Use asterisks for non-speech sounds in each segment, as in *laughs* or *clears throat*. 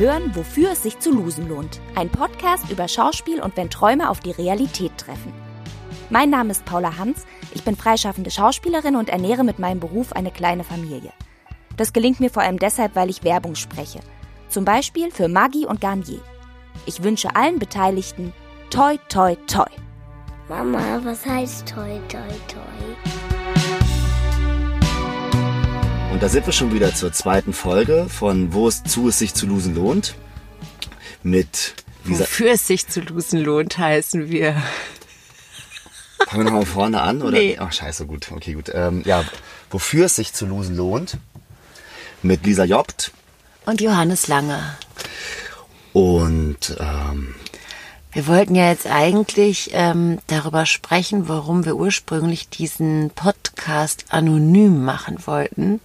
hören, wofür es sich zu losen lohnt. Ein Podcast über Schauspiel und wenn Träume auf die Realität treffen. Mein Name ist Paula Hans, ich bin freischaffende Schauspielerin und ernähre mit meinem Beruf eine kleine Familie. Das gelingt mir vor allem deshalb, weil ich Werbung spreche. Zum Beispiel für Maggi und Garnier. Ich wünsche allen Beteiligten toi toi toi. Mama, was heißt toi toi toi? Und da sind wir schon wieder zur zweiten Folge von Wo es zu es sich zu losen lohnt. Mit dieser Wofür es sich zu losen lohnt, heißen wir. Fangen wir nochmal vorne an, oder? Nee. Ach, scheiße, gut. Okay, gut. Ähm, ja, wofür es sich zu losen lohnt. Mit Lisa Jobt. Und Johannes Lange. Und ähm, wir wollten ja jetzt eigentlich ähm, darüber sprechen, warum wir ursprünglich diesen Podcast anonym machen wollten.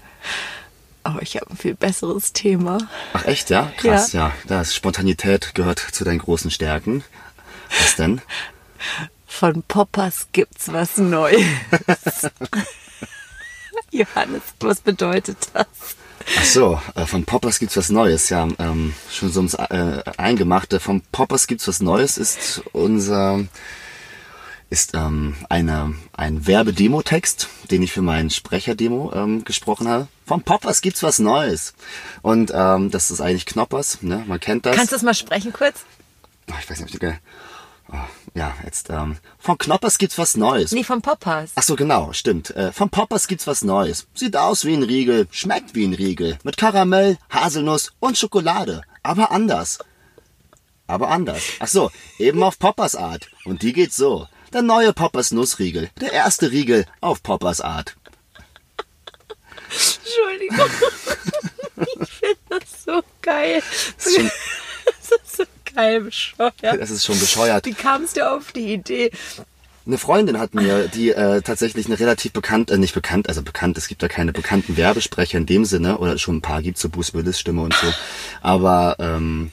Aber ich habe ein viel besseres Thema. Ach echt, ja? Krass, ja. ja. Das Spontanität gehört zu deinen großen Stärken. Was denn? Von Poppers gibt's was Neues. *laughs* Johannes, was bedeutet das? Ach so, äh, von Poppers gibt's was Neues. Ja, ähm, schon so ums äh, Eingemachte. Von Poppers gibt's was Neues ist unser ist ähm, eine, ein Werbedemotext, den ich für meinen Sprecherdemo ähm, gesprochen habe. Von Poppers gibt's was Neues. Und ähm, das ist eigentlich Knoppers, ne? Man kennt das. Kannst du das mal sprechen kurz? Oh, ich weiß nicht, ob ich oh, ja, jetzt, ähm, von Knoppers gibt's was Neues. Nee, von Poppers. Ach so, genau, stimmt. Äh, von Poppers gibt's was Neues. Sieht aus wie ein Riegel, schmeckt wie ein Riegel. Mit Karamell, Haselnuss und Schokolade. Aber anders. Aber anders. Ach so, eben auf Poppers Art. Und die geht so. Der neue Poppers Nussriegel. Der erste Riegel auf Poppers Art. Entschuldigung. *laughs* ich finde das so geil. Das ist, schon, das ist so geil bescheuert. Das ist schon bescheuert. Wie kamst du auf die Idee? Eine Freundin hat mir, die äh, tatsächlich eine relativ bekannt, äh, nicht bekannt, also bekannt, es gibt da keine bekannten Werbesprecher in dem Sinne, oder schon ein paar gibt so Bruce Willis Stimme und so, aber ähm,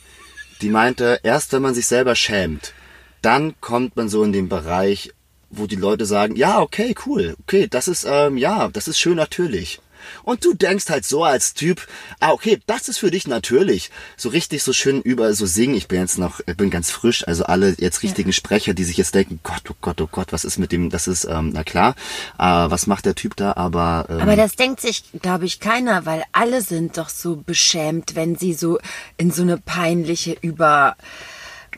die meinte, erst wenn man sich selber schämt, dann kommt man so in den Bereich, wo die Leute sagen, ja, okay, cool, okay, das ist, ähm, ja, das ist schön natürlich. Und du denkst halt so als Typ, ah, okay, das ist für dich natürlich. So richtig so schön über so singen. Ich bin jetzt noch, ich bin ganz frisch, also alle jetzt richtigen ja. Sprecher, die sich jetzt denken, Gott, oh Gott, oh Gott, was ist mit dem, das ist, ähm, na klar, äh, was macht der Typ da, aber. Ähm, aber das denkt sich, glaube ich, keiner, weil alle sind doch so beschämt, wenn sie so in so eine peinliche über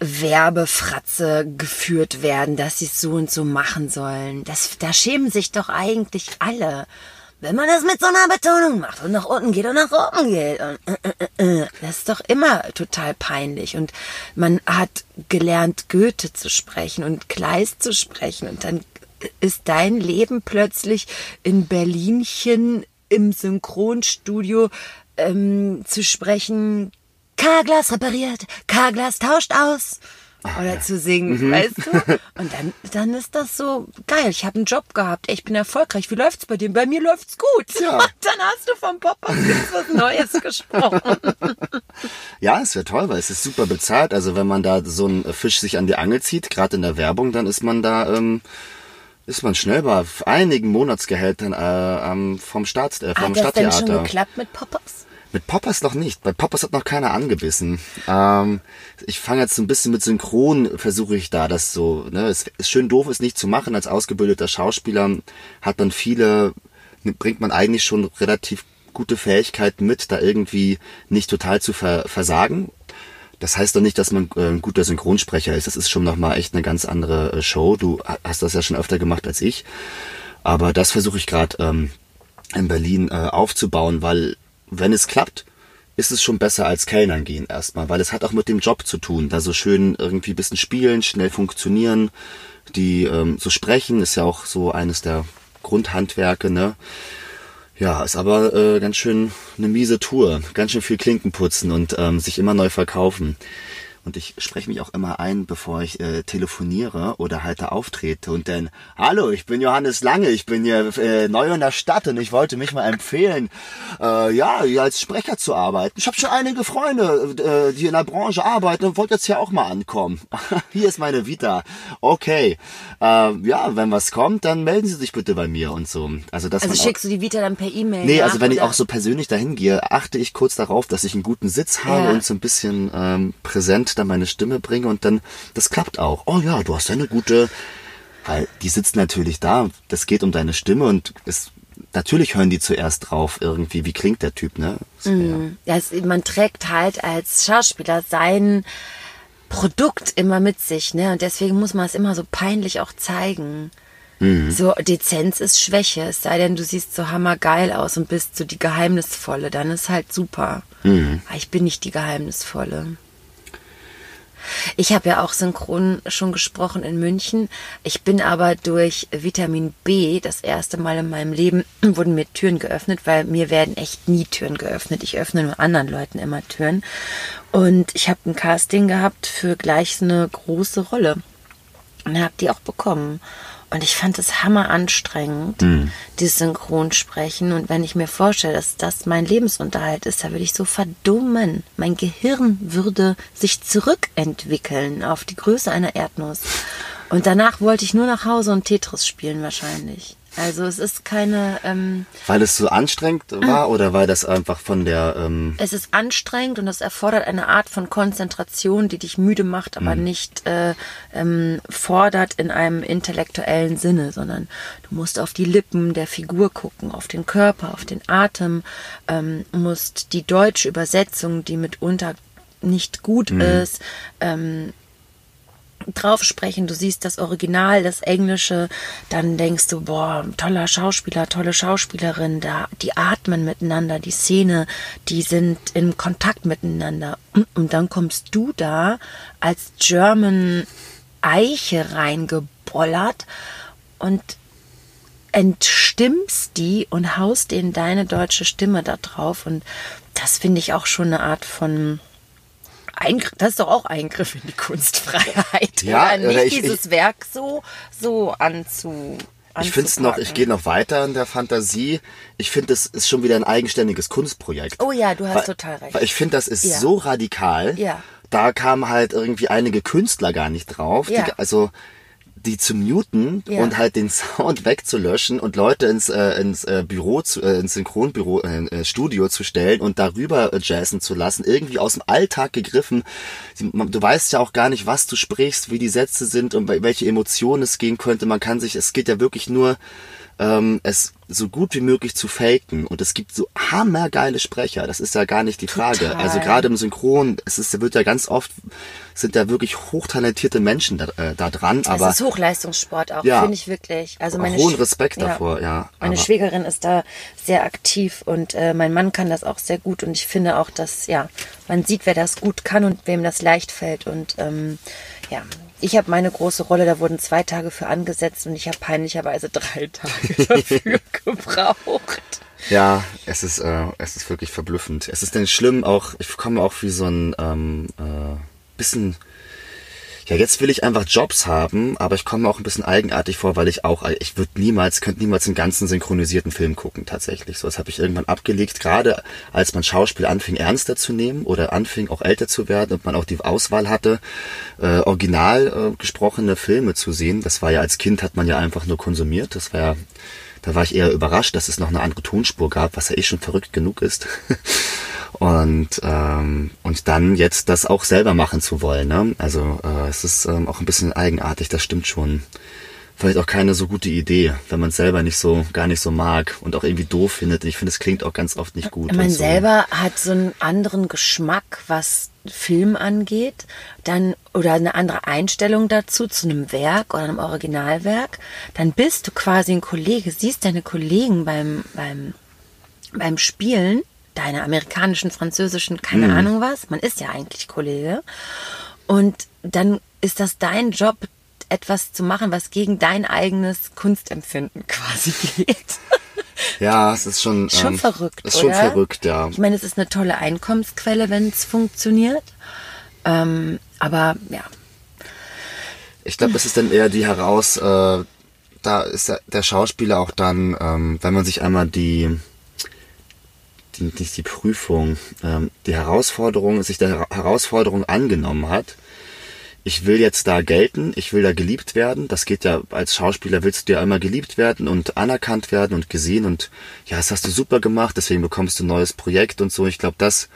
Werbefratze geführt werden, dass sie es so und so machen sollen. Das, da schämen sich doch eigentlich alle. Wenn man das mit so einer Betonung macht und nach unten geht und nach oben geht. Und, äh, äh, äh, das ist doch immer total peinlich. Und man hat gelernt, Goethe zu sprechen und Kleist zu sprechen. Und dann ist dein Leben plötzlich in Berlinchen im Synchronstudio ähm, zu sprechen, K-Glas repariert, K-Glas tauscht aus. Oder zu singen, mhm. weißt du? Und dann, dann ist das so geil. Ich habe einen Job gehabt. Ich bin erfolgreich. Wie läuft's bei dir? Bei mir läuft's gut. Ja. *laughs* Und dann hast du vom Poppers was Neues *laughs* gesprochen. Ja, es wäre toll, weil es ist super bezahlt. Also wenn man da so einen Fisch sich an die Angel zieht, gerade in der Werbung, dann ist man da ähm, ist man schnell bei einigen Monatsgehältern äh, vom Staats äh, vom Hat das Stadttheater. denn schon geklappt mit Poppers? Mit Poppers noch nicht. Bei Poppers hat noch keiner angebissen. Ähm, ich fange jetzt so ein bisschen mit Synchron, versuche ich da das so. Ne? Es ist schön doof, es nicht zu machen. Als ausgebildeter Schauspieler hat man viele, bringt man eigentlich schon relativ gute Fähigkeiten mit, da irgendwie nicht total zu ver versagen. Das heißt doch nicht, dass man äh, ein guter Synchronsprecher ist. Das ist schon nochmal echt eine ganz andere äh, Show. Du hast das ja schon öfter gemacht als ich. Aber das versuche ich gerade ähm, in Berlin äh, aufzubauen, weil wenn es klappt, ist es schon besser als Kellnern gehen erstmal, weil es hat auch mit dem Job zu tun. Da so schön irgendwie bisschen spielen, schnell funktionieren, die ähm, so sprechen, ist ja auch so eines der Grundhandwerke, ne? Ja, ist aber äh, ganz schön eine miese Tour, ganz schön viel Klinken putzen und ähm, sich immer neu verkaufen. Und ich spreche mich auch immer ein, bevor ich äh, telefoniere oder halt da auftrete und dann, hallo, ich bin Johannes Lange, ich bin hier äh, neu in der Stadt und ich wollte mich mal empfehlen, äh, ja, hier als Sprecher zu arbeiten. Ich habe schon einige Freunde, äh, die in der Branche arbeiten und wollte jetzt hier auch mal ankommen. *laughs* hier ist meine Vita. Okay. Äh, ja, wenn was kommt, dann melden Sie sich bitte bei mir und so. Also, das Also schickst du die Vita dann per E-Mail? Nee, nach, also wenn ich oder? auch so persönlich dahin gehe, achte ich kurz darauf, dass ich einen guten Sitz habe Ja. und so ein bisschen ähm, präsent dann meine Stimme bringe und dann, das klappt auch. Oh ja, du hast eine gute, weil die sitzt natürlich da, das geht um deine Stimme und es, natürlich hören die zuerst drauf irgendwie, wie klingt der Typ, ne? So, Mhm. Ja, es, man trägt halt als Schauspieler sein Produkt immer mit sich, ne? Und deswegen muss man es immer so peinlich auch zeigen. So, Dezenz ist Schwäche, es sei denn, du siehst so hammergeil aus und bist so die Geheimnisvolle, dann ist halt super. Aber ich bin nicht die Geheimnisvolle. Ich habe ja auch synchron schon gesprochen in München. Ich bin aber durch Vitamin B das erste Mal in meinem Leben *clears throat* wurden mir Türen geöffnet, weil mir werden echt nie Türen geöffnet. Ich öffne nur anderen Leuten immer Türen. Und ich habe ein Casting gehabt für gleich eine große Rolle und habe die auch bekommen. Und ich fand es hammer anstrengend, dieses Synchronsprechen. Und wenn ich mir vorstelle, dass das mein Lebensunterhalt ist, da würde ich so verdummen. Mein Gehirn würde sich zurückentwickeln auf die Größe einer Erdnuss. Und danach wollte ich nur nach Hause und Tetris spielen wahrscheinlich. Also es ist keine, ähm, Weil es so anstrengend war oder weil das einfach von der, ähm, es ist anstrengend und es erfordert eine Art von Konzentration, die dich müde macht, aber nicht äh, ähm, fordert in einem intellektuellen Sinne, sondern du musst auf die Lippen der Figur gucken, auf den Körper, auf den Atem, ähm, musst die deutsche Übersetzung, die mitunter nicht gut ist, ähm, drauf sprechen, du siehst das Original, das Englische, dann denkst du, boah, toller Schauspieler, tolle Schauspielerin, da, die atmen miteinander, die Szene, die sind in Kontakt miteinander. Und dann kommst du da als German Eiche reingebollert und entstimmst die und haust denen deine deutsche Stimme da drauf. Und das finde ich auch schon eine Art von Eingriff. Das ist doch auch Eingriff in die Kunstfreiheit. Ja, oder nicht oder ich- dieses Werk so, so anzu. ich finde es noch, ich gehe noch weiter in der Fantasie. Ich finde, es ist schon wieder ein eigenständiges Kunstprojekt. Oh ja, du hast weil, total recht. Weil ich finde, das ist Ja. so radikal. Ja. Da kamen halt irgendwie einige Künstler gar nicht drauf. Ja. Die, also die zu muten Ja. und halt den *laughs* Sound wegzulöschen und Leute ins, äh, ins äh, Büro, zu, äh, ins Synchronbüro, äh, äh, Studio zu stellen und darüber äh, jazzen zu lassen, irgendwie aus dem Alltag gegriffen. Du weißt ja auch gar nicht, was du sprichst, wie die Sätze sind und welche Emotionen es gehen könnte. Man kann sich, es geht ja wirklich nur ähm, es so gut wie möglich zu faken. Und es gibt so hammergeile Sprecher. Das ist ja gar nicht die Frage. Total. Also gerade im Synchron, es ist, wird ja ganz oft, sind da wirklich hochtalentierte Menschen da, äh, da dran. Aber das ist Hochleistungssport auch, Ja. finde ich wirklich. Also meine Hohen Sch- Respekt davor, ja, Meine aber- Schwägerin ist da sehr aktiv und äh, mein Mann kann das auch sehr gut und ich finde auch, dass ja man sieht, wer das gut kann und wem das leicht fällt und ähm, ja. Ich habe meine große Rolle, da wurden zwei Tage für angesetzt und ich habe peinlicherweise drei *laughs* Tage dafür *laughs* gebraucht. Ja, es ist, äh, es ist wirklich verblüffend. Es ist denn schlimm auch, ich komme auch wie so ein ähm, äh, bisschen, ja jetzt will ich einfach Jobs haben, aber ich komme auch ein bisschen eigenartig vor, weil ich auch, ich würde niemals, könnte niemals einen ganzen synchronisierten Film gucken tatsächlich. So, das habe ich irgendwann abgelegt, gerade als man Schauspiel anfing ernster zu nehmen oder anfing auch älter zu werden und man auch die Auswahl hatte, äh, original äh, gesprochene Filme zu sehen. Das war ja als Kind hat man ja einfach nur konsumiert. Das war ja da war ich eher überrascht, dass es noch eine andere Tonspur gab, was ja eh schon verrückt genug ist. *laughs* Und, ähm, und dann jetzt das auch selber machen zu wollen. Ne? Also äh, es ist ähm, auch ein bisschen eigenartig, das stimmt schon. Vielleicht auch keine so gute Idee, wenn man es selber nicht so, gar nicht so mag und auch irgendwie doof findet. Ich finde, es klingt auch ganz oft nicht gut. Man und so. selber hat so einen anderen Geschmack, was Film angeht, dann oder eine andere Einstellung dazu zu einem Werk oder einem Originalwerk, dann bist du quasi ein Kollege, siehst deine Kollegen beim beim beim Spielen, deine amerikanischen, französischen, keine Mhm. Ahnung was, man ist ja eigentlich Kollege und dann ist das dein Job etwas zu machen, was gegen dein eigenes Kunstempfinden *laughs* quasi geht. Ja, es ist schon, Schon ähm, verrückt, Ist schon oder? verrückt, ja. Ich meine, es ist eine tolle Einkommensquelle, wenn es funktioniert. Ähm, Aber ja, Ich glaube, das ist dann eher die heraus, äh, da ist der, der Schauspieler auch dann, ähm, wenn man sich einmal die, die nicht die Prüfung, ähm, die Herausforderung, sich der Her- Herausforderung angenommen hat. Ich will jetzt da gelten, ich will da geliebt werden. Das geht ja, als Schauspieler willst du ja immer geliebt werden und anerkannt werden und gesehen und ja, das hast du super gemacht, deswegen bekommst du ein neues Projekt und so. Ich glaube, das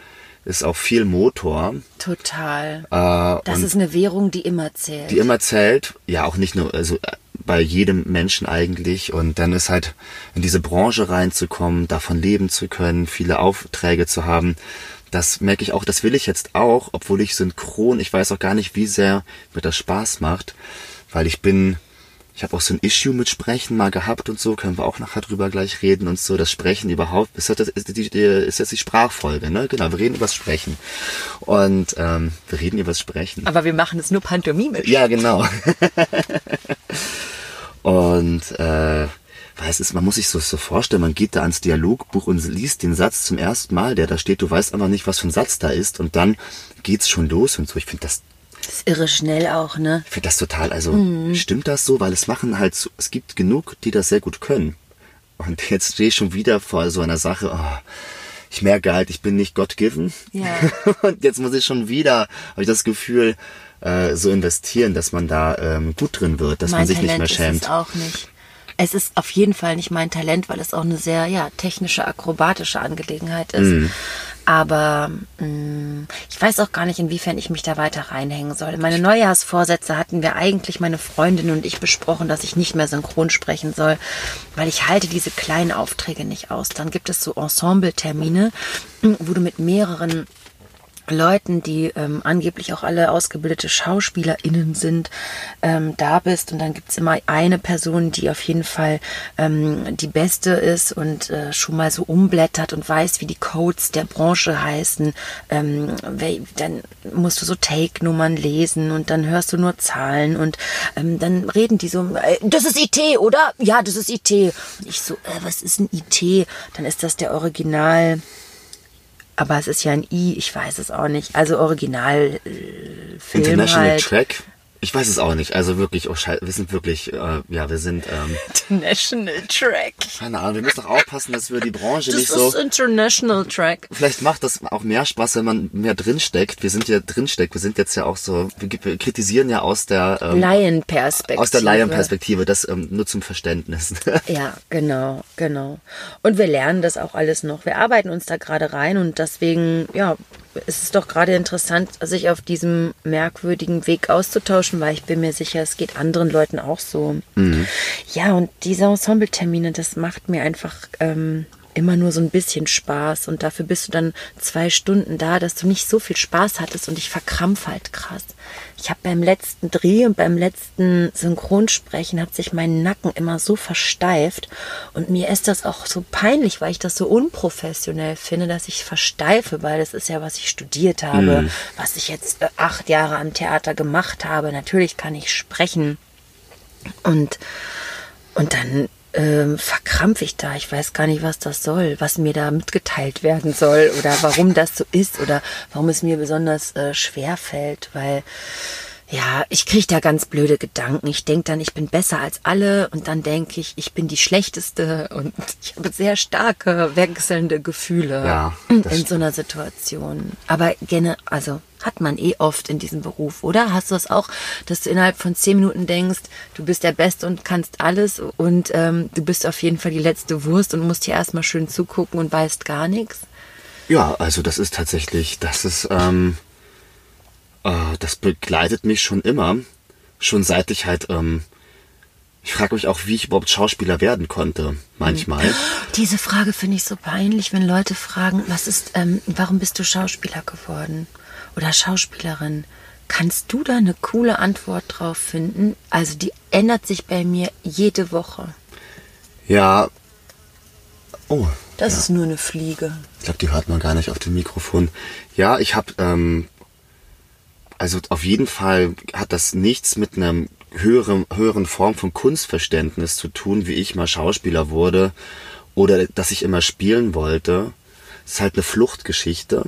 ist auch viel Motor. total. Äh, Das ist eine Währung, die immer zählt. die immer zählt, ja auch nicht nur, also äh, bei jedem Menschen eigentlich. Und dann ist halt in diese Branche reinzukommen, davon leben zu können, viele Aufträge zu haben, das merke ich auch, das will ich jetzt auch, obwohl ich synchron, ich weiß auch gar nicht, wie sehr mir das Spaß macht, weil ich bin, ich habe auch so ein Issue mit Sprechen mal gehabt und so, können wir auch nachher drüber gleich reden und so, das Sprechen überhaupt, ist das, ist, die, die, ist jetzt die Sprachfolge, ne? Genau, wir reden übers Sprechen. Und ähm, wir reden übers Sprechen. Aber wir machen es nur pantomimisch. Ja, genau. *laughs* und äh, weiß es, man muss sich so, so vorstellen, man geht da ans Dialogbuch und liest den Satz zum ersten Mal, der da steht, du weißt aber nicht, was für ein Satz da ist und dann geht's schon los und so. Ich finde das, Das ist irre schnell auch, ne? ich finde das total, also stimmt das so, weil es machen halt, so, es gibt genug, die das sehr gut können. Und jetzt stehe ich schon wieder vor so einer Sache, oh, ich merke halt, ich bin nicht God-given. Ja. *laughs* Und jetzt muss ich schon wieder, habe ich das Gefühl, äh, so investieren, dass man da ähm, gut drin wird, dass mein man sich Talent nicht mehr ist es schämt. auch nicht. Es ist auf jeden Fall nicht mein Talent, weil es auch eine sehr ja, technische, akrobatische Angelegenheit ist. Mhm. Aber mh, ich weiß auch gar nicht, inwiefern ich mich da weiter reinhängen soll. Meine Neujahrsvorsätze hatten wir eigentlich, meine Freundin und ich, besprochen, dass ich nicht mehr synchron sprechen soll, weil ich halte diese kleinen Aufträge nicht aus. Dann gibt es so Ensemble-Termine, wo du mit mehreren Leuten, die ähm, angeblich auch alle ausgebildete SchauspielerInnen sind, ähm, da bist. Und dann gibt's immer eine Person, die auf jeden Fall ähm, die beste ist und äh, schon mal so umblättert und weiß, wie die Codes der Branche heißen. Ähm, dann musst du so Take-Nummern lesen und dann hörst du nur Zahlen und ähm, dann reden die so, äh, das ist IT, oder? Ja, das ist IT. Und ich so, äh, was ist ein IT? Dann ist das der Original aber es ist ja ein I, ich weiß es auch nicht. Also Original äh, International halt. Track? Ich weiß es auch nicht. Also wirklich, oh, schei- wir sind wirklich, äh, ja, wir sind, ähm, International Track. keine Ahnung, wir müssen doch aufpassen, dass wir die Branche Das nicht so. ist International Track. Vielleicht macht das auch mehr Spaß, wenn man mehr drinsteckt. Wir sind ja drinsteckt. Wir sind jetzt ja auch so, wir, wir kritisieren ja aus der ähm, Laienperspektive. aus der Laienperspektive, das ähm, nur zum Verständnis. *laughs* Ja, genau, genau. Und wir lernen das auch alles noch. Wir arbeiten uns da gerade rein und deswegen, ja, ist es doch gerade interessant, sich auf diesem merkwürdigen Weg auszutauschen, weil ich bin mir sicher, es geht anderen Leuten auch so. Ja, und diese Ensemble-Termine, das macht mir einfach ähm, immer nur so ein bisschen Spaß und dafür bist du dann zwei Stunden da, dass du nicht so viel Spaß hattest und ich verkrampf halt krass. Ich habe beim letzten Dreh und beim letzten Synchronsprechen hat sich mein Nacken immer so versteift. Und mir ist das auch so peinlich, weil ich das so unprofessionell finde, dass ich versteife, weil das ist ja, was ich studiert habe, was ich jetzt äh, acht Jahre am Theater gemacht habe. Natürlich kann ich sprechen. Und und dann ähm, verkrampfe ich da. Ich weiß gar nicht, was das soll, was mir da mitgeteilt werden soll oder warum das so ist oder warum es mir besonders äh, schwer fällt, weil ja, ich kriege da ganz blöde Gedanken. Ich denke dann, ich bin besser als alle und dann denke ich, ich bin die Schlechteste und *laughs* ich habe sehr starke wechselnde Gefühle Ja, in so einer Situation. Aber gerne, also hat man eh oft in diesem Beruf, oder? Hast du das auch, dass du innerhalb von zehn Minuten denkst, du bist der Beste und kannst alles und ähm, du bist auf jeden Fall die letzte Wurst und musst hier erstmal schön zugucken und weißt gar nichts? Ja, also das ist tatsächlich, das ist, ähm, äh, das begleitet mich schon immer, schon seit ich halt, ähm, ich frage mich auch, wie ich überhaupt Schauspieler werden konnte, manchmal. *gasps* Diese Frage finde ich so peinlich, wenn Leute fragen, was ist, ähm, warum bist du Schauspieler geworden oder Schauspielerin? Kannst du da eine coole Antwort drauf finden? Also die ändert sich bei mir jede Woche. Ja. Oh, Das ist nur eine Fliege. ich glaube, die hört man gar nicht auf dem Mikrofon. Ja, ich habe, ähm, also auf jeden Fall hat das nichts mit einem höheren, höheren Form von Kunstverständnis zu tun, wie ich mal Schauspieler wurde oder dass ich immer spielen wollte. Es ist halt eine Fluchtgeschichte.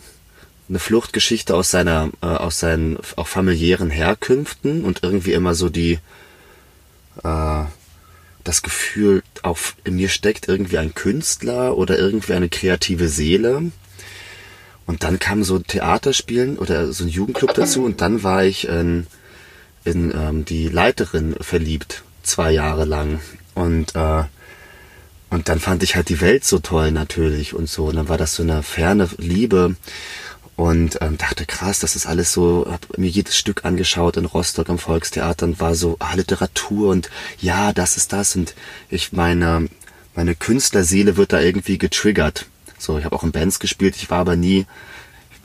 eine Fluchtgeschichte aus seiner, äh, aus seinen auch familiären Herkünften und irgendwie immer so die, äh, das Gefühl, auf, in mir steckt irgendwie ein Künstler oder irgendwie eine kreative Seele. Und dann kam so ein Theaterspielen oder so ein Jugendclub dazu und dann war ich in, in ähm, die Leiterin verliebt, zwei Jahre lang. Und, äh, und dann fand ich halt die Welt so toll natürlich und so. Und dann war das so eine ferne Liebe und ähm, dachte, krass, das ist alles so, hab mir jedes Stück angeschaut in Rostock im Volkstheater und war so, ah, Literatur und ja, das ist das und ich meine, meine Künstlerseele wird da irgendwie getriggert. So, ich habe auch in Bands gespielt, ich war aber nie,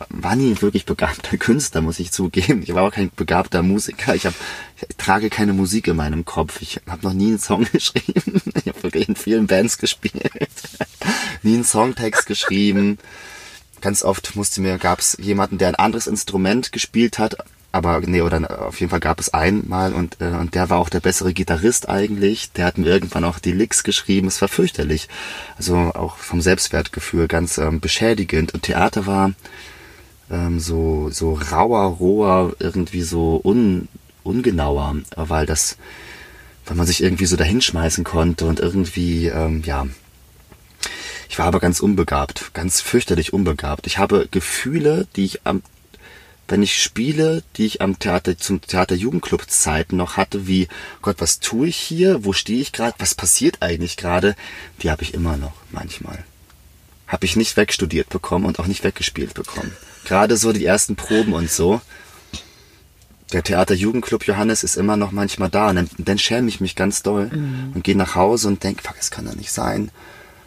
war nie wirklich begabter *laughs* Künstler, muss ich zugeben. Ich war auch kein begabter Musiker. Ich, hab, ich trage keine Musik in meinem Kopf. Ich habe noch nie einen Song *laughs* geschrieben. Ich habe wirklich in vielen Bands gespielt. *laughs* nie einen Songtext geschrieben ganz oft musste mir, gab es jemanden, der ein anderes Instrument gespielt hat, aber nee, oder auf jeden Fall gab es einmal und, äh, und der war auch der bessere Gitarrist eigentlich. Der hat mir irgendwann auch die Licks geschrieben. Es war fürchterlich. Also auch vom Selbstwertgefühl ganz ähm, beschädigend. Und Theater war ähm, so, so rauer, roher, irgendwie so un, ungenauer, weil das, weil man sich irgendwie so dahinschmeißen konnte und irgendwie, ähm, ja, ich war aber ganz unbegabt, ganz fürchterlich unbegabt. Ich habe Gefühle, die ich am, wenn ich spiele, die ich am Theater, zum Theater Jugendclub Zeiten noch hatte, wie, Gott, was tue ich hier? Wo stehe ich gerade? Was passiert eigentlich gerade? Die habe ich immer noch, manchmal. Habe ich nicht wegstudiert bekommen und auch nicht weggespielt bekommen. Gerade so die ersten Proben und so. Der Theater Jugendclub Johannes ist immer noch manchmal da und dann, dann schäme ich mich ganz doll mhm. und gehe nach Hause und denke, fuck, es kann doch nicht sein.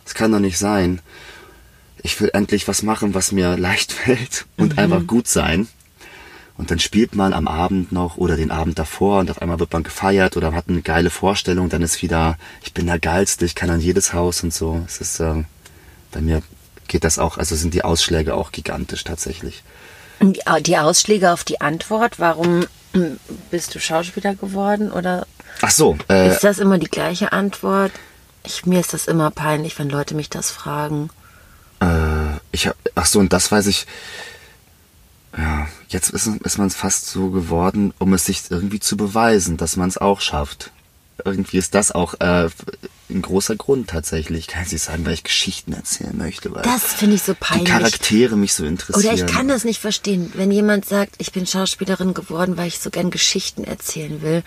Das kann doch nicht sein. Ich will endlich was machen, was mir leicht *laughs* fällt und mhm. einfach gut sein. Und dann spielt man am Abend noch oder den Abend davor und auf einmal wird man gefeiert oder hat eine geile Vorstellung, dann ist wieder, ich bin der Geilste, ich kann an jedes Haus und so. Es ist, äh, bei mir geht das auch, also sind die Ausschläge auch gigantisch tatsächlich. Die Ausschläge auf die Antwort, warum bist du Schauspieler geworden oder? Ach so. Äh, ist das immer die gleiche Antwort? Ich, mir ist das immer peinlich, wenn Leute mich das fragen. Äh, ich hab, ach so, und das weiß ich. Ja, jetzt ist, ist man es fast so geworden, um es sich irgendwie zu beweisen, dass man es auch schafft. Irgendwie ist das auch äh, ein großer Grund tatsächlich, kann ich sagen, weil ich Geschichten erzählen möchte. Weil das finde ich so peinlich. Die Charaktere mich so interessieren. Oder ich kann das nicht verstehen, wenn jemand sagt, ich bin Schauspielerin geworden, weil ich so gern Geschichten erzählen will.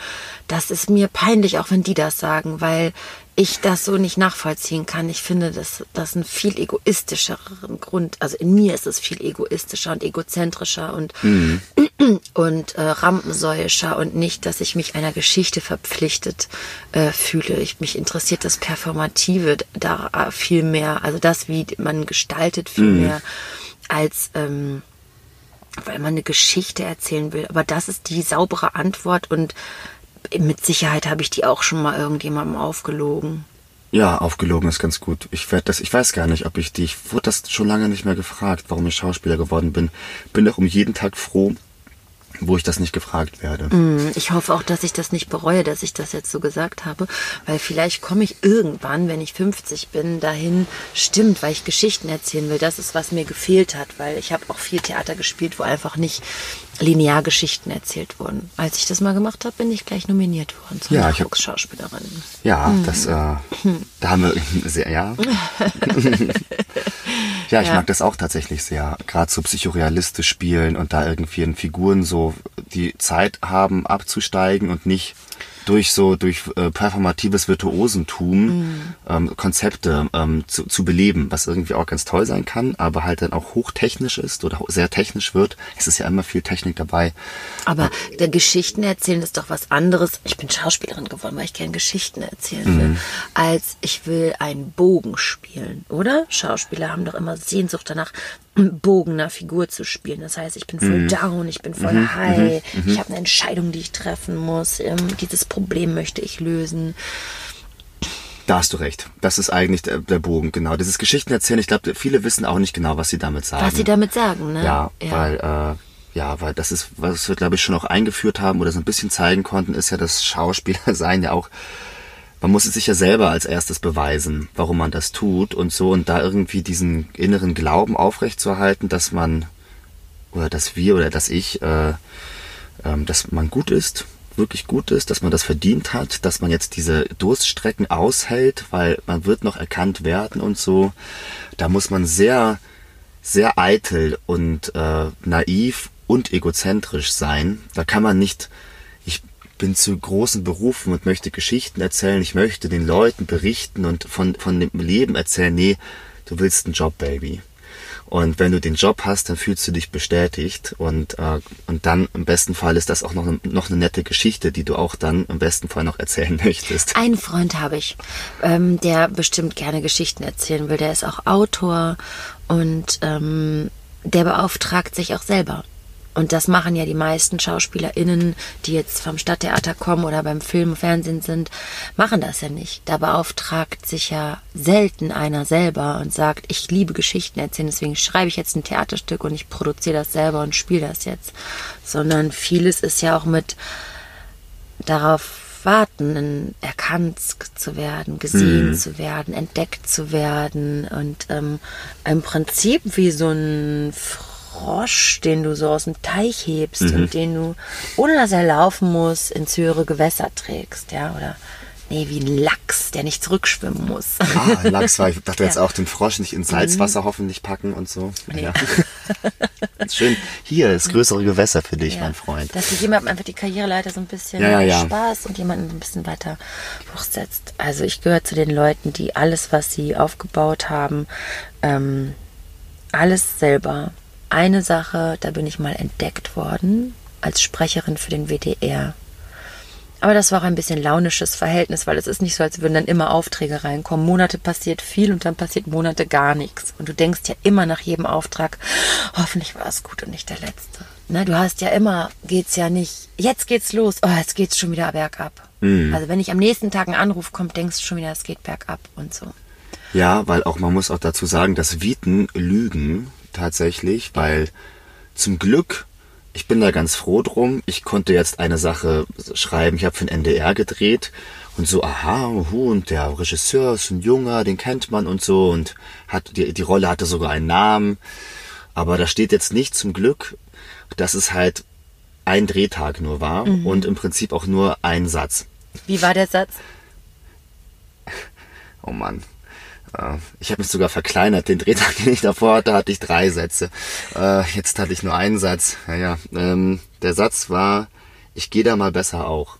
Das ist mir peinlich, auch wenn die das sagen, weil ich das so nicht nachvollziehen kann. Ich finde, dass das einen viel egoistischeren Grund, also in mir ist es viel egoistischer und egozentrischer und, mhm. *clears throat* und äh, rampensäuischer und nicht, dass ich mich einer Geschichte verpflichtet äh, fühle. Ich, mich interessiert das Performative da viel mehr, also das, wie man gestaltet, viel mhm. mehr als ähm, weil man eine Geschichte erzählen will. Aber das ist die saubere Antwort und mit Sicherheit habe ich die auch schon mal irgendjemandem aufgelogen. Ja, aufgelogen ist ganz gut. Ich werde das, ich weiß gar nicht, ob ich die, ich wurde das schon lange nicht mehr gefragt, warum ich Schauspieler geworden bin. Bin doch um jeden Tag froh, wo ich das nicht gefragt werde. Mm, ich hoffe auch, dass ich das nicht bereue, dass ich das jetzt so gesagt habe, weil vielleicht komme ich irgendwann, wenn ich 50 bin, dahin, stimmt, weil ich Geschichten erzählen will. Das ist, was mir gefehlt hat, weil ich habe auch viel Theater gespielt, wo einfach nicht linear Geschichten erzählt wurden. Als ich das mal gemacht habe, bin ich gleich nominiert worden zur ja, Schauspielerin. Ja, hm. das, äh, da haben wir *laughs* sehr, ja. *laughs* ja, ich ja. mag das auch tatsächlich sehr. Gerade so psychorealistisch spielen und da irgendwie in Figuren so die Zeit haben abzusteigen und nicht durch so durch äh, performatives Virtuosentum mhm. ähm, Konzepte ähm, zu, zu beleben, was irgendwie auch ganz toll sein kann, aber halt dann auch hochtechnisch ist oder sehr technisch wird. Es ist ja immer viel Technik dabei. Aber äh, der Geschichten erzählen ist doch was anderes. Ich bin Schauspielerin geworden, weil ich gerne Geschichten erzählen will, mhm. als ich will einen Bogen spielen, oder? Schauspieler haben doch immer Sehnsucht danach, Bogen einer Figur zu spielen. Das heißt, ich bin voll mhm. down, ich bin voll mhm. high, mhm. ich habe eine Entscheidung, die ich treffen muss. Ähm, dieses Problem möchte ich lösen. Da hast du recht. Das ist eigentlich der, der Bogen, genau. Dieses Geschichten erzählen, ich glaube, viele wissen auch nicht genau, was sie damit sagen. Was sie damit sagen, ne? Ja, ja. weil, äh, ja, weil das ist, was wir, glaube ich, schon auch eingeführt haben oder so ein bisschen zeigen konnten, ist ja, dass Schauspieler *laughs* sein ja auch man muss es sich ja selber als erstes beweisen, warum man das tut und so und da irgendwie diesen inneren Glauben aufrechtzuerhalten, dass man oder dass wir oder dass ich, äh, ähm, dass man gut ist, wirklich gut ist, dass man das verdient hat, dass man jetzt diese Durststrecken aushält, weil man wird noch erkannt werden und so. Da muss man sehr, sehr eitel und äh, naiv und egozentrisch sein. Da kann man nicht, ich bin zu großen Berufen und möchte Geschichten erzählen, ich möchte den Leuten berichten und von, von dem Leben erzählen. Nee, du willst einen Job, Baby. Und wenn du den Job hast, dann fühlst du dich bestätigt und, äh, und dann im besten Fall ist das auch noch, noch eine nette Geschichte, die du auch dann im besten Fall noch erzählen *laughs* möchtest. Einen Freund habe ich, ähm, der bestimmt gerne Geschichten erzählen will. Der ist auch Autor und ähm, der beauftragt sich auch selber. Und das machen ja die meisten SchauspielerInnen, die jetzt vom Stadttheater kommen oder beim Film und Fernsehen sind, machen das ja nicht. Da beauftragt sich ja selten einer selber und sagt, ich liebe Geschichten erzählen, deswegen schreibe ich jetzt ein Theaterstück und ich produziere das selber und spiele das jetzt. Sondern vieles ist ja auch mit darauf warten, erkannt zu werden, gesehen mhm. zu werden, entdeckt zu werden und ähm, im Prinzip wie so ein Frosch, den du so aus dem Teich hebst mhm. und den du, ohne dass er laufen muss, ins höhere Gewässer trägst, ja, oder nee, wie ein Lachs, der nicht zurückschwimmen muss. Ah, Lachs war, ich *laughs* dachte ja. jetzt auch den Frosch nicht ins Salzwasser mhm. hoffentlich packen und so. Nee. Ja. *laughs* Schön. Hier ist größere Gewässer für dich, ja. mein Freund. Dass sich jemand einfach die Karriereleiter so ein bisschen ja, ja, Spaß und jemanden ein bisschen weiter hochsetzt. Also ich gehöre zu den Leuten, die alles, was sie aufgebaut haben, ähm, alles selber eine Sache, da bin ich mal entdeckt worden als Sprecherin für den WDR. Aber das war auch ein bisschen launisches Verhältnis, weil es ist nicht so, als würden dann immer Aufträge reinkommen. Monate passiert viel und dann passiert Monate gar nichts. Und du denkst ja immer nach jedem Auftrag, hoffentlich war es gut und nicht der letzte. Ne, du hast ja immer, geht's ja nicht, jetzt geht's los, oh, jetzt geht's schon wieder bergab. Mhm. Also wenn ich am nächsten Tag einen Anruf kommt, denkst du schon wieder, es geht bergab und so. Ja, weil auch man muss auch dazu sagen, dass Viten lügen tatsächlich, weil zum Glück, ich bin da ganz froh drum, ich konnte jetzt eine Sache schreiben, ich habe für den NDR gedreht und so, aha, und der Regisseur ist ein Junger, den kennt man und so und hat die, die Rolle hatte sogar einen Namen, aber da steht jetzt nicht zum Glück, dass es halt ein Drehtag nur war mhm. und im Prinzip auch nur ein Satz. Wie war der Satz? Oh Mann. Ich habe mich sogar verkleinert. Den Drehtag, *laughs* den ich davor hatte, hatte ich drei Sätze. Äh, jetzt hatte ich nur einen Satz. Naja, ähm, der Satz war, ich gehe da mal besser auch.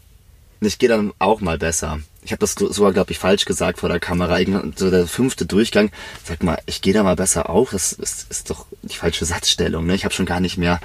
Ich gehe dann auch mal besser. Ich habe das sogar, glaube ich, falsch gesagt vor der Kamera. So der fünfte Durchgang. Sag mal, ich gehe da mal besser auch. Das ist, ist doch die falsche Satzstellung. Ne? Ich habe schon gar nicht mehr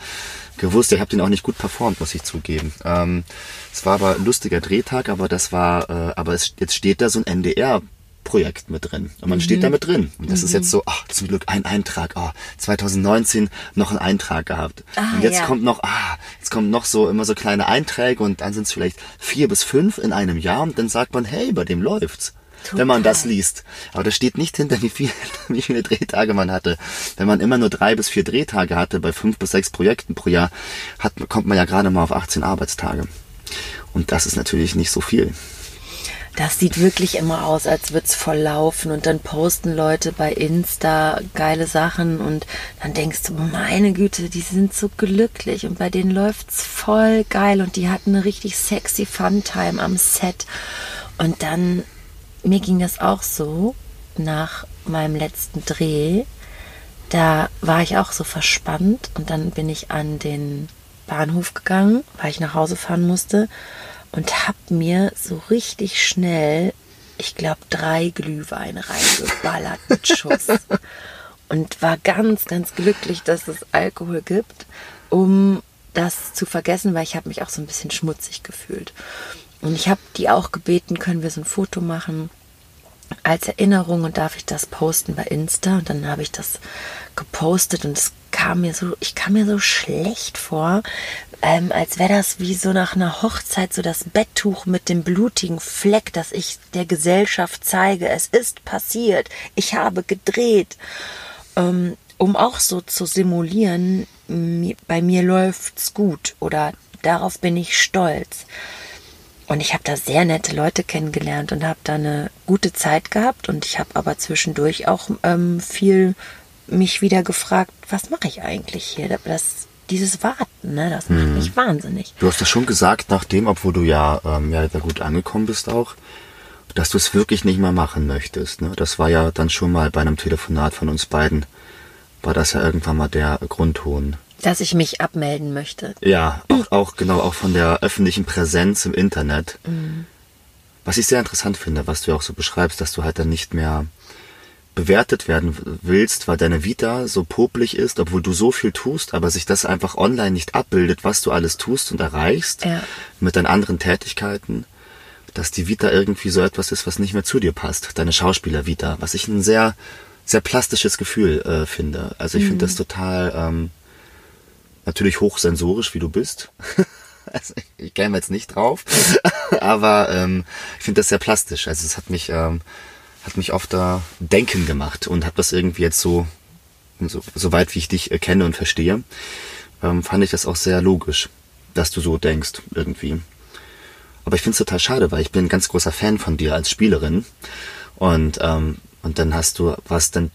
gewusst. Ich habe den auch nicht gut performt, muss ich zugeben. Ähm, es war aber ein lustiger Drehtag, aber das war, äh, aber es, jetzt steht da so ein NDR Projekt mit drin. Und man mhm. steht da mit drin. Und das mhm. ist jetzt so, ach, zum Glück ein Eintrag. Oh, 2019 noch ein Eintrag gehabt. Ah, und jetzt ja. kommt noch, ah, jetzt kommen noch so immer so kleine Einträge und dann sind es vielleicht vier bis fünf in einem Jahr und dann sagt man, hey, bei dem läuft's. Total. Wenn man das liest. Aber da steht nicht hinter, wie, viel, *laughs* wie viele Drehtage man hatte. Wenn man immer nur drei bis vier Drehtage hatte bei fünf bis sechs Projekten pro Jahr, hat, kommt man ja gerade mal auf 18 Arbeitstage. Und das ist natürlich nicht so viel das sieht wirklich immer aus, als würde es voll laufen und dann posten Leute bei Insta geile Sachen und dann denkst du, meine Güte, die sind so glücklich und bei denen läuft es voll geil und die hatten eine richtig sexy Fun-Time am Set. Und dann, mir ging das auch so nach meinem letzten Dreh, da war ich auch so verspannt und dann bin ich an den Bahnhof gegangen, weil ich nach Hause fahren musste und habe mir so richtig schnell, ich glaube, drei Glühweine reingeballert mit Schuss. *laughs* und war ganz, ganz glücklich, dass es Alkohol gibt, um das zu vergessen, weil ich habe mich auch so ein bisschen schmutzig gefühlt. Und ich habe die auch gebeten, können wir so ein Foto machen als Erinnerung und darf ich das posten bei Insta? Und dann habe ich das gepostet und es kam mir so, ich kam mir so schlecht vor, ähm, als wäre das wie so nach einer Hochzeit, so das Betttuch mit dem blutigen Fleck, das ich der Gesellschaft zeige. Es ist passiert. Ich habe gedreht. Ähm, um auch so zu simulieren, bei mir läuft's gut oder darauf bin ich stolz. Und ich habe da sehr nette Leute kennengelernt und habe da eine gute Zeit gehabt. Und ich habe aber zwischendurch auch ähm, viel mich wieder gefragt, was mache ich eigentlich hier? Das dieses Warten, ne, das macht mich wahnsinnig. Du hast das schon gesagt, nachdem, obwohl du ja, ähm, ja da gut angekommen bist auch, dass du es wirklich nicht mehr machen möchtest. Ne? Das war ja dann schon mal bei einem Telefonat von uns beiden, war das ja irgendwann mal der Grundton. Dass ich mich abmelden möchte. Ja, auch, auch genau, auch von der öffentlichen Präsenz im Internet. Was ich sehr interessant finde, was du ja auch so beschreibst, dass du halt dann nicht mehr bewertet werden willst, weil deine Vita so popelig ist, obwohl du so viel tust, aber sich das einfach online nicht abbildet, was du alles tust und erreichst Ja. mit deinen anderen Tätigkeiten, dass die Vita irgendwie so etwas ist, was nicht mehr zu dir passt, deine Schauspieler-Vita, was ich ein sehr, sehr plastisches Gefühl äh, finde. Also ich finde das total ähm, natürlich hochsensorisch, wie du bist. *laughs* also ich, ich käme jetzt nicht drauf, *laughs* aber ähm, ich finde das sehr plastisch. Also es hat mich ähm, hat mich oft da denken gemacht und habe das irgendwie jetzt so, so, so weit wie ich dich äh, kenne und verstehe, ähm, fand ich das auch sehr logisch, dass du so denkst irgendwie. Aber ich finde es total schade, weil ich bin ein ganz großer Fan von dir als Spielerin. Und ähm, und dann hast du was dann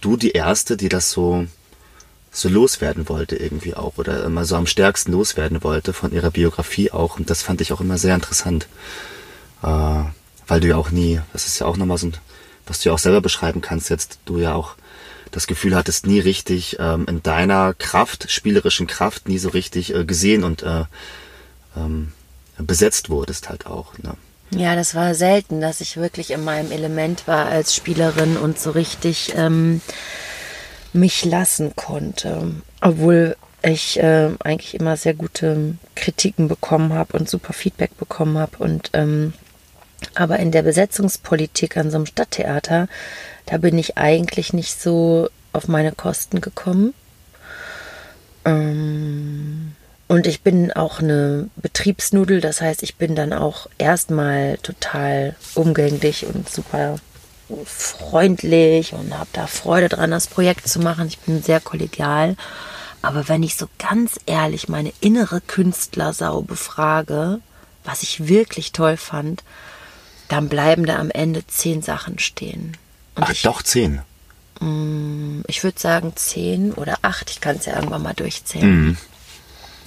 du die erste, die das so so loswerden wollte irgendwie auch oder immer so am stärksten loswerden wollte von ihrer Biografie auch. Und das fand ich auch immer sehr interessant, äh, weil du ja auch nie, das ist ja auch nochmal so ein, was du ja auch selber beschreiben kannst jetzt, du ja auch das Gefühl hattest, nie richtig ähm, in deiner Kraft, spielerischen Kraft, nie so richtig äh, gesehen und äh, ähm, besetzt wurdest halt auch. Ne? Ja, das war selten, dass ich wirklich in meinem Element war als Spielerin und so richtig ähm, mich lassen konnte. Obwohl ich äh, eigentlich immer sehr gute Kritiken bekommen habe und super Feedback bekommen habe. Und ähm, aber in der Besetzungspolitik an so einem Stadttheater, da bin ich eigentlich nicht so auf meine Kosten gekommen. Ähm, und ich bin auch eine Betriebsnudel, das heißt, ich bin dann auch erstmal total umgänglich und super freundlich und habe da Freude dran, das Projekt zu machen. Ich bin sehr kollegial. Aber wenn ich so ganz ehrlich meine innere Künstlersau befrage, was ich wirklich toll fand, dann bleiben da am Ende zehn Sachen stehen. Und Ach ich, doch, zehn. ich würde sagen zehn oder acht. Ich kann es ja irgendwann mal durchzählen.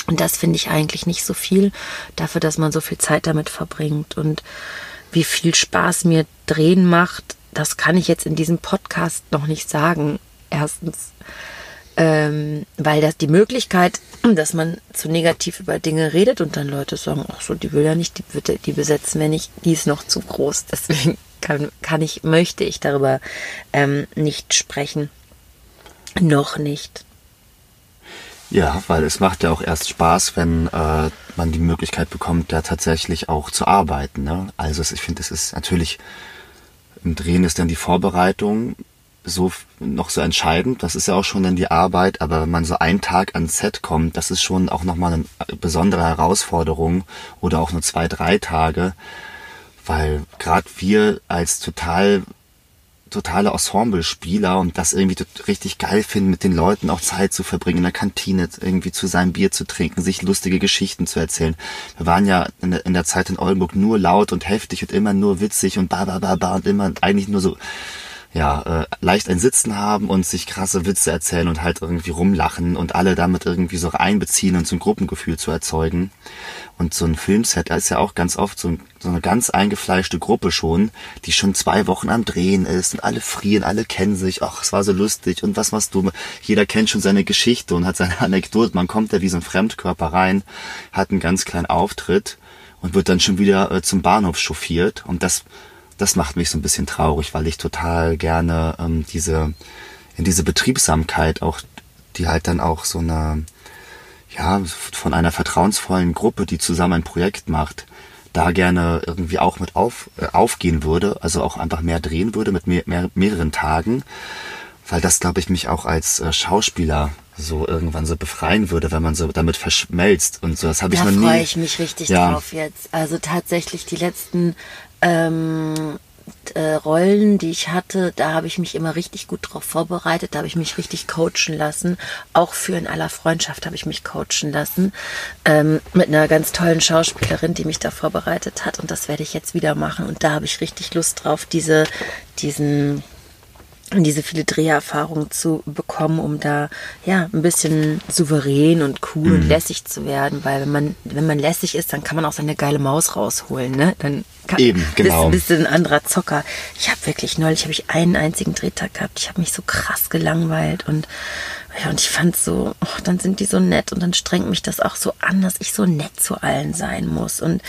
Und das finde ich eigentlich nicht so viel dafür, dass man so viel Zeit damit verbringt. Und wie viel Spaß mir Drehen macht, das kann ich jetzt in diesem Podcast noch nicht sagen. Erstens, ähm, weil das die Möglichkeit, dass man zu negativ über Dinge redet und dann Leute sagen, ach so, die will ja nicht, die, die besetzen wir nicht, die ist noch zu groß. *laughs* Deswegen kann, kann ich, möchte ich darüber ähm, nicht sprechen. Noch nicht. Ja, weil es macht ja auch erst Spaß, wenn äh, man die Möglichkeit bekommt, da tatsächlich auch zu arbeiten. Ne? Also ich finde, es ist natürlich im Drehen ist dann die Vorbereitung so noch so entscheidend. Das ist ja auch schon dann die Arbeit, aber wenn man so einen Tag ans Set kommt, das ist schon auch nochmal eine besondere Herausforderung oder auch nur zwei, drei Tage, weil gerade wir als total totale Ensemble-Spieler und das irgendwie richtig geil finden, mit den Leuten auch Zeit zu verbringen, in der Kantine irgendwie zu seinem Bier zu trinken, sich lustige Geschichten zu erzählen. Wir waren ja in der, in der Zeit in Oldenburg nur laut und heftig und immer nur witzig und ba ba ba ba und immer eigentlich nur so ja, äh, leicht ein Sitzen haben und sich krasse Witze erzählen und halt irgendwie rumlachen und alle damit irgendwie so einbeziehen und so ein Gruppengefühl zu erzeugen. Und so ein Filmset ist ja auch ganz oft so, ein, so eine ganz eingefleischte Gruppe schon, die schon zwei Wochen am Drehen ist und alle frieren, alle kennen sich, ach, es war so lustig und was machst du? Jeder kennt schon seine Geschichte und hat seine *laughs* Anekdote. Man kommt da wie so ein Fremdkörper rein, hat einen ganz kleinen Auftritt und wird dann schon wieder äh, zum Bahnhof chauffiert und das das macht mich so ein bisschen traurig, weil ich total gerne ähm, diese in diese Betriebsamkeit auch, die halt dann auch so eine ja von einer vertrauensvollen Gruppe, die zusammen ein Projekt macht, da gerne irgendwie auch mit auf, äh, aufgehen würde, also auch einfach mehr drehen würde mit mehr, mehr, mehreren Tagen, weil das glaube ich mich auch als äh, Schauspieler so irgendwann so befreien würde, wenn man so damit verschmelzt und so. Das habe ich Da noch nie. freue ich mich richtig Ja. drauf jetzt. Also tatsächlich die letzten ähm, äh, Rollen, die ich hatte, da habe ich mich immer richtig gut drauf vorbereitet, da habe ich mich richtig coachen lassen. Auch für in aller Freundschaft habe ich mich coachen lassen. Ähm, mit einer ganz tollen Schauspielerin, die mich da vorbereitet hat. Und das werde ich jetzt wieder machen. Und da habe ich richtig Lust drauf, diese, diesen diese viele Dreherfahrung zu bekommen, um da ja ein bisschen souverän und cool Mhm. und lässig zu werden, weil wenn man wenn man lässig ist, dann kann man auch seine geile Maus rausholen, ne? Dann kann, Eben, genau. bist, bist ein anderer Zocker. Ich habe wirklich neulich habe ich einen einzigen Drehtag gehabt. Ich habe mich so krass gelangweilt und ja, und ich fand so, oh, dann sind die so nett und dann strengt mich das auch so an, dass ich so nett zu allen sein muss und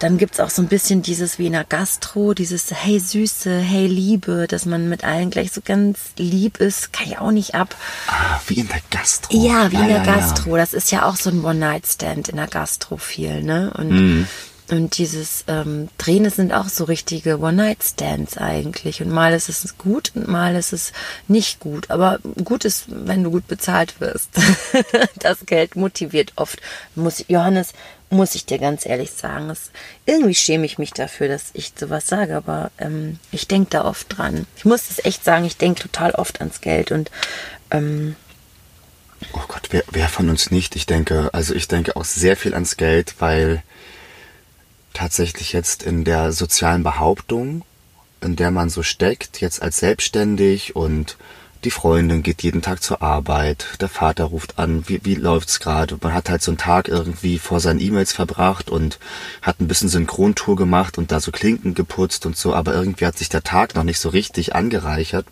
dann gibt's auch so ein bisschen dieses wie in der Gastro, dieses Hey Süße, Hey Liebe, dass man mit allen gleich so ganz lieb ist, kann ich auch nicht ab. Ah, wie in der Gastro. Ja, wie in der ja, ja. Gastro. Das ist ja auch so ein One-Night-Stand in der Gastro viel, ne? Und, Mhm. und dieses ähm, das sind auch so richtige One-Night-Stands eigentlich. Und mal ist es gut und mal ist es nicht gut. Aber gut ist, wenn du gut bezahlt wirst. *laughs* das Geld motiviert oft. Muss, Johannes, muss ich dir ganz ehrlich sagen, es, irgendwie schäme ich mich dafür, dass ich sowas sage, aber ähm, ich denke da oft dran. Ich muss es echt sagen, ich denke total oft ans Geld und ähm, Oh Gott, wer, wer von uns nicht? Ich denke, also ich denke auch sehr viel ans Geld, weil tatsächlich jetzt in der sozialen Behauptung, in der man so steckt, jetzt als selbstständig und die Freundin geht jeden Tag zur Arbeit, der Vater ruft an, wie, wie läuft's gerade? Man hat halt so einen Tag irgendwie vor seinen E-Mails verbracht und hat ein bisschen Synchrontour gemacht und da so Klinken geputzt und so, aber irgendwie hat sich der Tag noch nicht so richtig angereichert.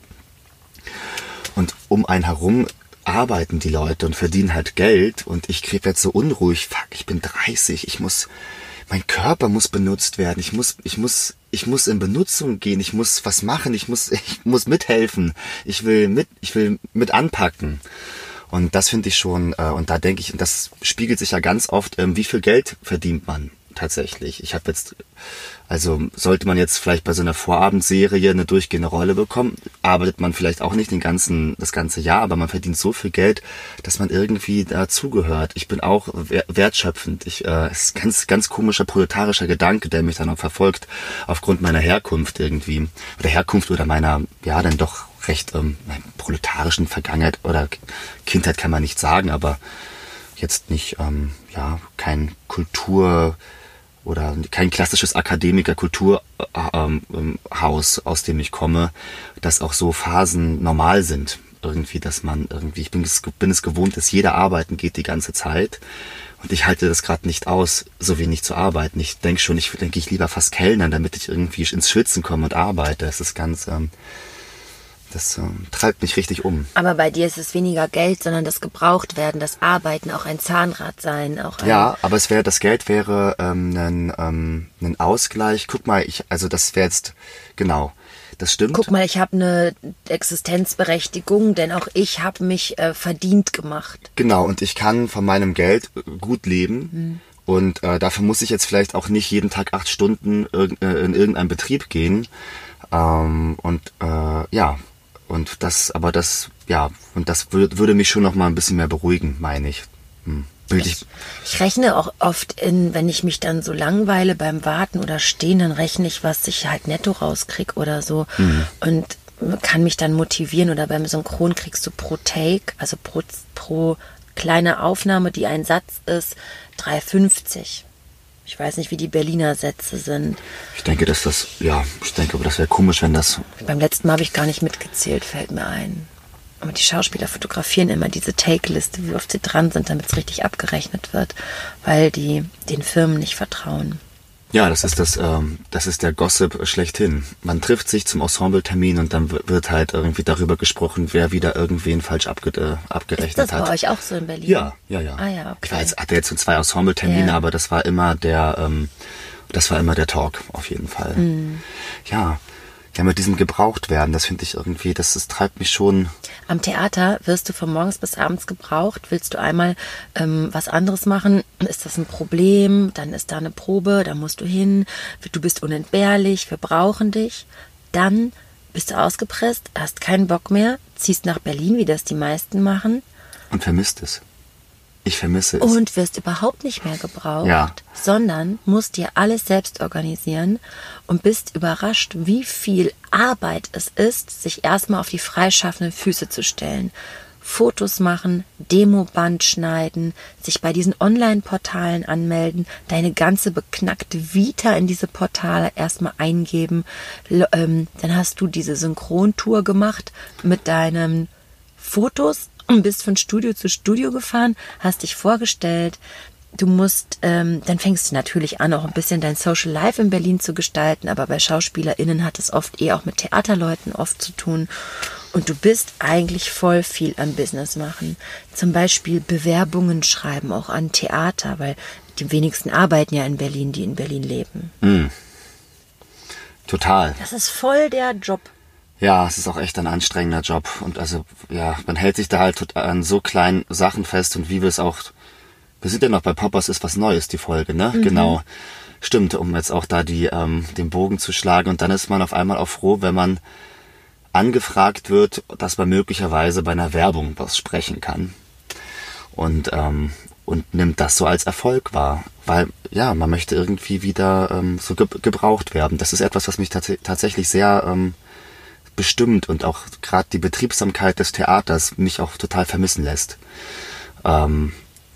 Und um einen herum arbeiten die Leute und verdienen halt Geld und ich krieg jetzt so unruhig, fuck, ich bin 30, ich muss, mein Körper muss benutzt werden, ich muss, ich muss, ich muss in Benutzung gehen, ich muss was machen, ich muss, *laughs* ich muss mithelfen, ich will mit, ich will mit anpacken. Und das finde ich schon, äh, und da denke ich, und das spiegelt sich ja ganz oft, ähm, wie viel Geld verdient man tatsächlich. Ich habe jetzt, also sollte man jetzt vielleicht bei so einer Vorabendserie eine durchgehende Rolle bekommen, arbeitet man vielleicht auch nicht den ganzen, das ganze Jahr, aber man verdient so viel Geld, dass man irgendwie dazugehört. Ich bin auch wer- wertschöpfend. Ich, äh, es ist ganz, ganz komischer proletarischer Gedanke, der mich dann auch verfolgt, aufgrund meiner Herkunft irgendwie. Oder Herkunft oder meiner, ja, dann doch recht ähm, proletarischen Vergangenheit oder Kindheit kann man nicht sagen, aber jetzt nicht, ähm, ja, kein Kultur oder kein klassisches Akademiker-Kulturhaus, Haus, aus dem ich komme, dass auch so Phasen normal sind. Irgendwie, dass man irgendwie, ich bin es, bin es gewohnt, dass jeder arbeiten geht die ganze Zeit. Und ich halte das gerade nicht aus, so wenig zu arbeiten. Ich denke schon, ich denke ich lieber fast Kellnern, damit ich irgendwie ins Schwitzen komme und arbeite. Das ist ganz, ähm, das ähm, treibt mich richtig um. Aber bei dir ist es weniger Geld, sondern das Gebrauchtwerden, das Arbeiten, auch ein Zahnrad sein, auch ein Ja, aber es wäre, das Geld wäre ähm, ein, ähm, ein Ausgleich. Guck mal, ich, also das wäre jetzt, genau, das stimmt. Guck mal, ich habe eine Existenzberechtigung, denn auch ich habe mich äh, verdient gemacht. Genau, und ich kann von meinem Geld äh, gut leben. Mhm. Und äh, dafür muss ich jetzt vielleicht auch nicht jeden Tag acht Stunden irg äh, in irgendeinen Betrieb gehen. Ähm, und äh, ja, und das, aber das, ja, und das wür würde mich schon noch mal ein bisschen mehr beruhigen, meine ich. Hm. Ich, Ich rechne auch oft in, wenn ich mich dann so langweile beim Warten oder Stehen, dann rechne ich, was ich halt netto rauskrieg oder so. Und kann mich dann motivieren oder beim Synchron kriegst du pro Take, also pro, pro kleine Aufnahme, die ein Satz ist, 3,50. Ich weiß nicht, wie die Berliner Sätze sind. ich denke, dass das, ja, ich denke, aber das wäre komisch, wenn das Beim letzten Mal habe ich gar nicht mitgezählt, fällt mir ein. Aber die Schauspieler fotografieren immer diese Take-Liste, wie oft sie dran sind, damit es richtig abgerechnet wird, weil die den Firmen nicht vertrauen. Ja, das ist das, ähm, das ist der Gossip schlechthin. Man trifft sich zum Ensembletermin und dann wird halt irgendwie darüber gesprochen, wer wieder irgendwen falsch abge äh, abgerechnet Ist das hat. bei euch auch so in Berlin? Ja, ja, ja. Ah ja, Ich okay. jetzt, hatte jetzt so zwei Ensembletermine, Ja. aber das war immer der, ähm, das war immer der Talk, auf jeden Fall. Mhm. Ja. Ja, mit diesem gebraucht werden, das finde ich irgendwie, das, das treibt mich schon. Am Theater wirst du von morgens bis abends gebraucht. Willst du einmal ähm, was anderes machen, ist das ein Problem. Dann ist da eine Probe, da musst du hin. Du bist unentbehrlich, wir brauchen dich. Dann bist du ausgepresst, hast keinen Bock mehr, ziehst nach Berlin, wie das die meisten machen. Und vermisst es. Ich vermisse es. und wirst überhaupt nicht mehr gebraucht, Ja. sondern musst dir alles selbst organisieren und bist überrascht, wie viel Arbeit es ist, sich erstmal auf die freischaffenden Füße zu stellen. Fotos machen, Demoband schneiden, sich bei diesen Online-Portalen anmelden, deine ganze beknackte Vita in diese Portale erstmal eingeben. Ähm, dann hast du diese Synchrontour gemacht mit deinen Fotos und bist von Studio zu Studio gefahren, hast dich vorgestellt, du musst, ähm, dann fängst du natürlich an, auch ein bisschen dein Social Life in Berlin zu gestalten, aber bei SchauspielerInnen hat es oft eh auch mit Theaterleuten oft zu tun. Und du bist eigentlich voll viel am Business machen. Zum Beispiel Bewerbungen schreiben, auch an Theater, weil die wenigsten arbeiten ja in Berlin, die in Berlin leben. Total. Das ist voll der Job. Ja, es ist auch echt ein anstrengender Job. Und also, ja, man hält sich da halt an so kleinen Sachen fest und wie wir es auch. Wir sind ja noch bei Poppers ist was Neues, die Folge, ne? Genau. Stimmt, um jetzt auch da die, ähm, den Bogen zu schlagen. Und dann ist man auf einmal auch froh, wenn man angefragt wird, dass man möglicherweise bei einer Werbung was sprechen kann. Und, ähm, und nimmt das so als Erfolg wahr. Weil, ja, man möchte irgendwie wieder ähm, so ge gebraucht werden. Das ist etwas, was mich tats tatsächlich sehr ähm, bestimmt und auch gerade die Betriebsamkeit des Theaters mich auch total vermissen lässt. Ähm,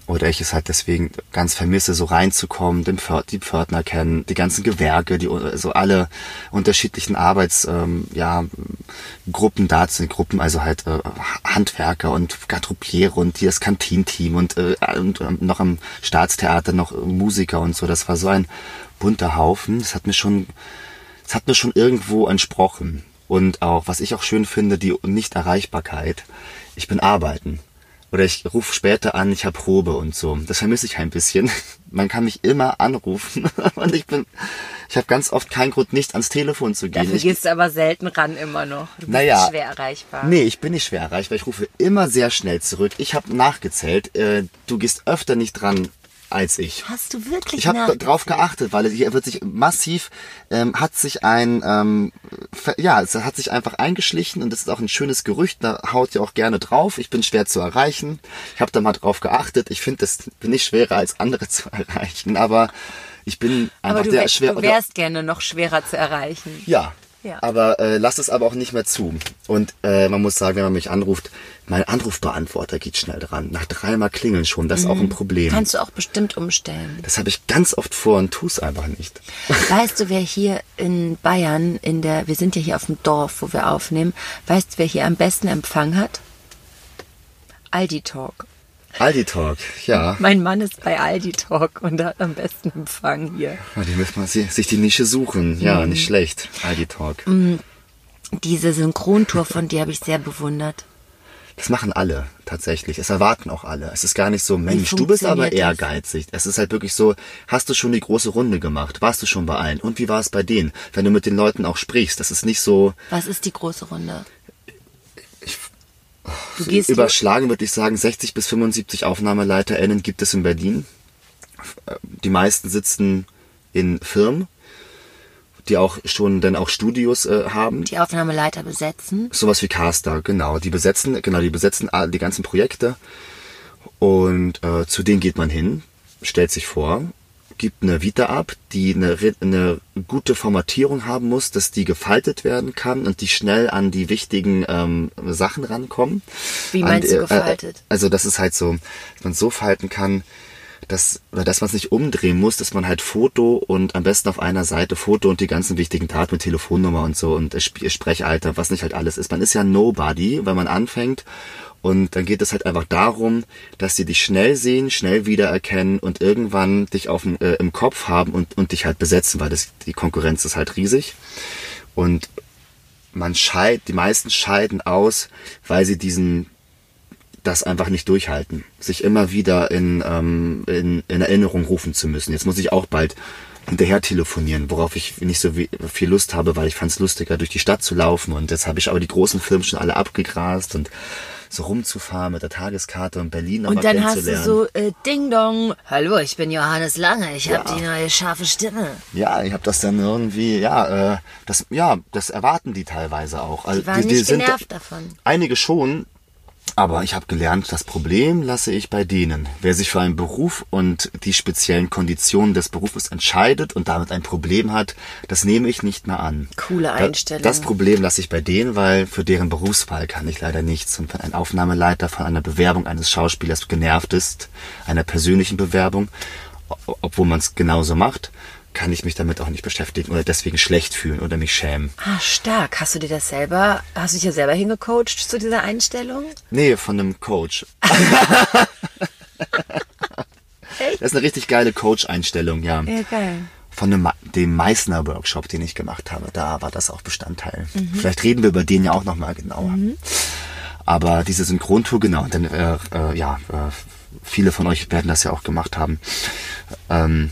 oder ich es halt deswegen ganz vermisse, so reinzukommen, den Pför die Pförtner kennen, die ganzen Gewerke, die also alle unterschiedlichen Arbeits, ähm, ja, Gruppen da sind, Gruppen, also halt äh, Handwerker und Garderobiere und hier das Kantinteam und, äh, und ähm, noch am Staatstheater noch Musiker und so. Das war so ein bunter Haufen. Das hat mir schon, das hat mir schon irgendwo entsprochen. Und auch, was ich auch schön finde, die Nichterreichbarkeit. Ich bin arbeiten. Oder ich rufe später an, ich habe Probe und so. Das vermisse ich ein bisschen. *laughs* Man kann mich immer anrufen. *laughs* Und ich bin, ich habe ganz oft keinen Grund, nicht ans Telefon zu gehen. Dafür ich, gehst du aber selten ran immer noch. Du bist Naja. schwer erreichbar. Nee, ich bin nicht schwer erreichbar. Ich rufe immer sehr schnell zurück. Ich habe nachgezählt. Äh, du gehst öfter nicht dran als ich. Hast du wirklich Ich habe drauf geachtet, weil hier wird sich massiv, ähm, hat sich ein, ähm, ja, es hat sich einfach eingeschlichen und das ist auch ein schönes Gerücht, da haut ihr auch gerne drauf. Ich bin schwer zu erreichen. Ich habe da mal drauf geachtet. Ich finde, das bin ich schwerer als andere *laughs* zu erreichen, aber ich bin einfach Aber du, der schwer. du wärst gerne noch schwerer zu erreichen. Ja. Ja. Aber äh, lass es aber auch nicht mehr zu. Und äh, man muss sagen, wenn man mich anruft, mein Anrufbeantworter geht schnell dran. Nach dreimal klingeln schon, das ist auch ein Problem. Mhm. Kannst du auch bestimmt umstellen. Das habe ich ganz oft vor und tu's einfach nicht. *laughs* Weißt du, wer hier in Bayern, in der, wir sind ja hier auf dem Dorf, wo wir aufnehmen, weißt du, wer hier am besten Empfang hat? Aldi Talk. Aldi Talk, ja. Mein Mann ist bei Aldi Talk und hat am besten Empfang hier. Die müssen mal si- sich die Nische suchen. Ja, nicht schlecht. Aldi Talk. Diese Synchrontour von dir habe ich sehr bewundert. Das machen alle, tatsächlich. Es erwarten auch alle. Es ist gar nicht so, Mensch, du bist aber ehrgeizig. Es ist halt wirklich so, hast du schon die große Runde gemacht? Warst du schon bei allen? Und wie war es bei denen? Wenn du mit den Leuten auch sprichst, das ist nicht so, Was ist die große Runde? Du gehst überschlagen würde ich sagen, 60 bis 75 AufnahmeleiterInnen gibt es in Berlin. Die meisten sitzen in Firmen, die auch schon dann auch Studios äh, haben. die Aufnahmeleiter besetzen. Sowas wie Caster, genau. Die besetzen, genau, die besetzen die ganzen Projekte. Und äh, zu denen geht man hin, stellt sich vor, gibt eine Vita ab, die eine, eine gute Formatierung haben muss, dass die gefaltet werden kann und die schnell an die wichtigen ähm, Sachen rankommen. Wie An meinst die- du gefaltet? also das ist halt so, dass man so falten kann, dass, oder dass man es nicht umdrehen muss, dass man halt Foto und am besten auf einer Seite Foto und die ganzen wichtigen Daten mit Telefonnummer und so und Sp- Sprechalter, was nicht halt alles ist. Man ist ja Nobody, wenn man anfängt. Und dann geht es halt einfach darum, dass sie dich schnell sehen, schnell wiedererkennen und irgendwann dich auf äh, im Kopf haben und, und dich halt besetzen, weil das, die Konkurrenz ist halt riesig. Und man scheidet, die meisten scheiden aus, weil sie diesen das einfach nicht durchhalten, sich immer wieder in, ähm, in, in Erinnerung rufen zu müssen. Jetzt muss ich auch bald hinterher telefonieren, worauf ich nicht so viel Lust habe, weil ich fand es lustiger, durch die Stadt zu laufen. Und jetzt habe ich aber die großen Filme schon alle abgegrast und so rumzufahren mit der Tageskarte und Berlin Und dann hast du so äh, Ding Dong. Hallo, ich bin Johannes Lange. Ich habe die neue scharfe Stimme. Ja, ich habe das dann irgendwie, ja, äh, das, ja, das erwarten die teilweise auch. Also Die waren nicht genervt davon. Einige schon, Aber ich habe gelernt, das Problem lasse ich bei denen. Wer sich für einen Beruf und die speziellen Konditionen des Berufes entscheidet und damit ein Problem hat, das nehme ich nicht mehr an. Coole Einstellung. Das Problem lasse ich bei denen, weil für deren Berufswahl kann ich leider nichts. Und wenn ein Aufnahmeleiter von einer Bewerbung eines Schauspielers genervt ist, einer persönlichen Bewerbung, obwohl man es genauso macht, kann ich mich damit auch nicht beschäftigen oder deswegen schlecht fühlen oder mich schämen. Ah, stark. Hast du dir das selber, hast du dich ja selber hingecoacht zu dieser Einstellung? Nee, von einem Coach. *laughs* *laughs* Das ist eine richtig geile Coach-Einstellung, ja. Ja, geil. Von dem, dem Meißner-Workshop, den ich gemacht habe, da war das auch Bestandteil. Vielleicht reden wir über den ja auch nochmal genauer. Aber diese Synchrontour, genau, denn äh, äh, ja, äh, viele von euch werden das ja auch gemacht haben. Ähm,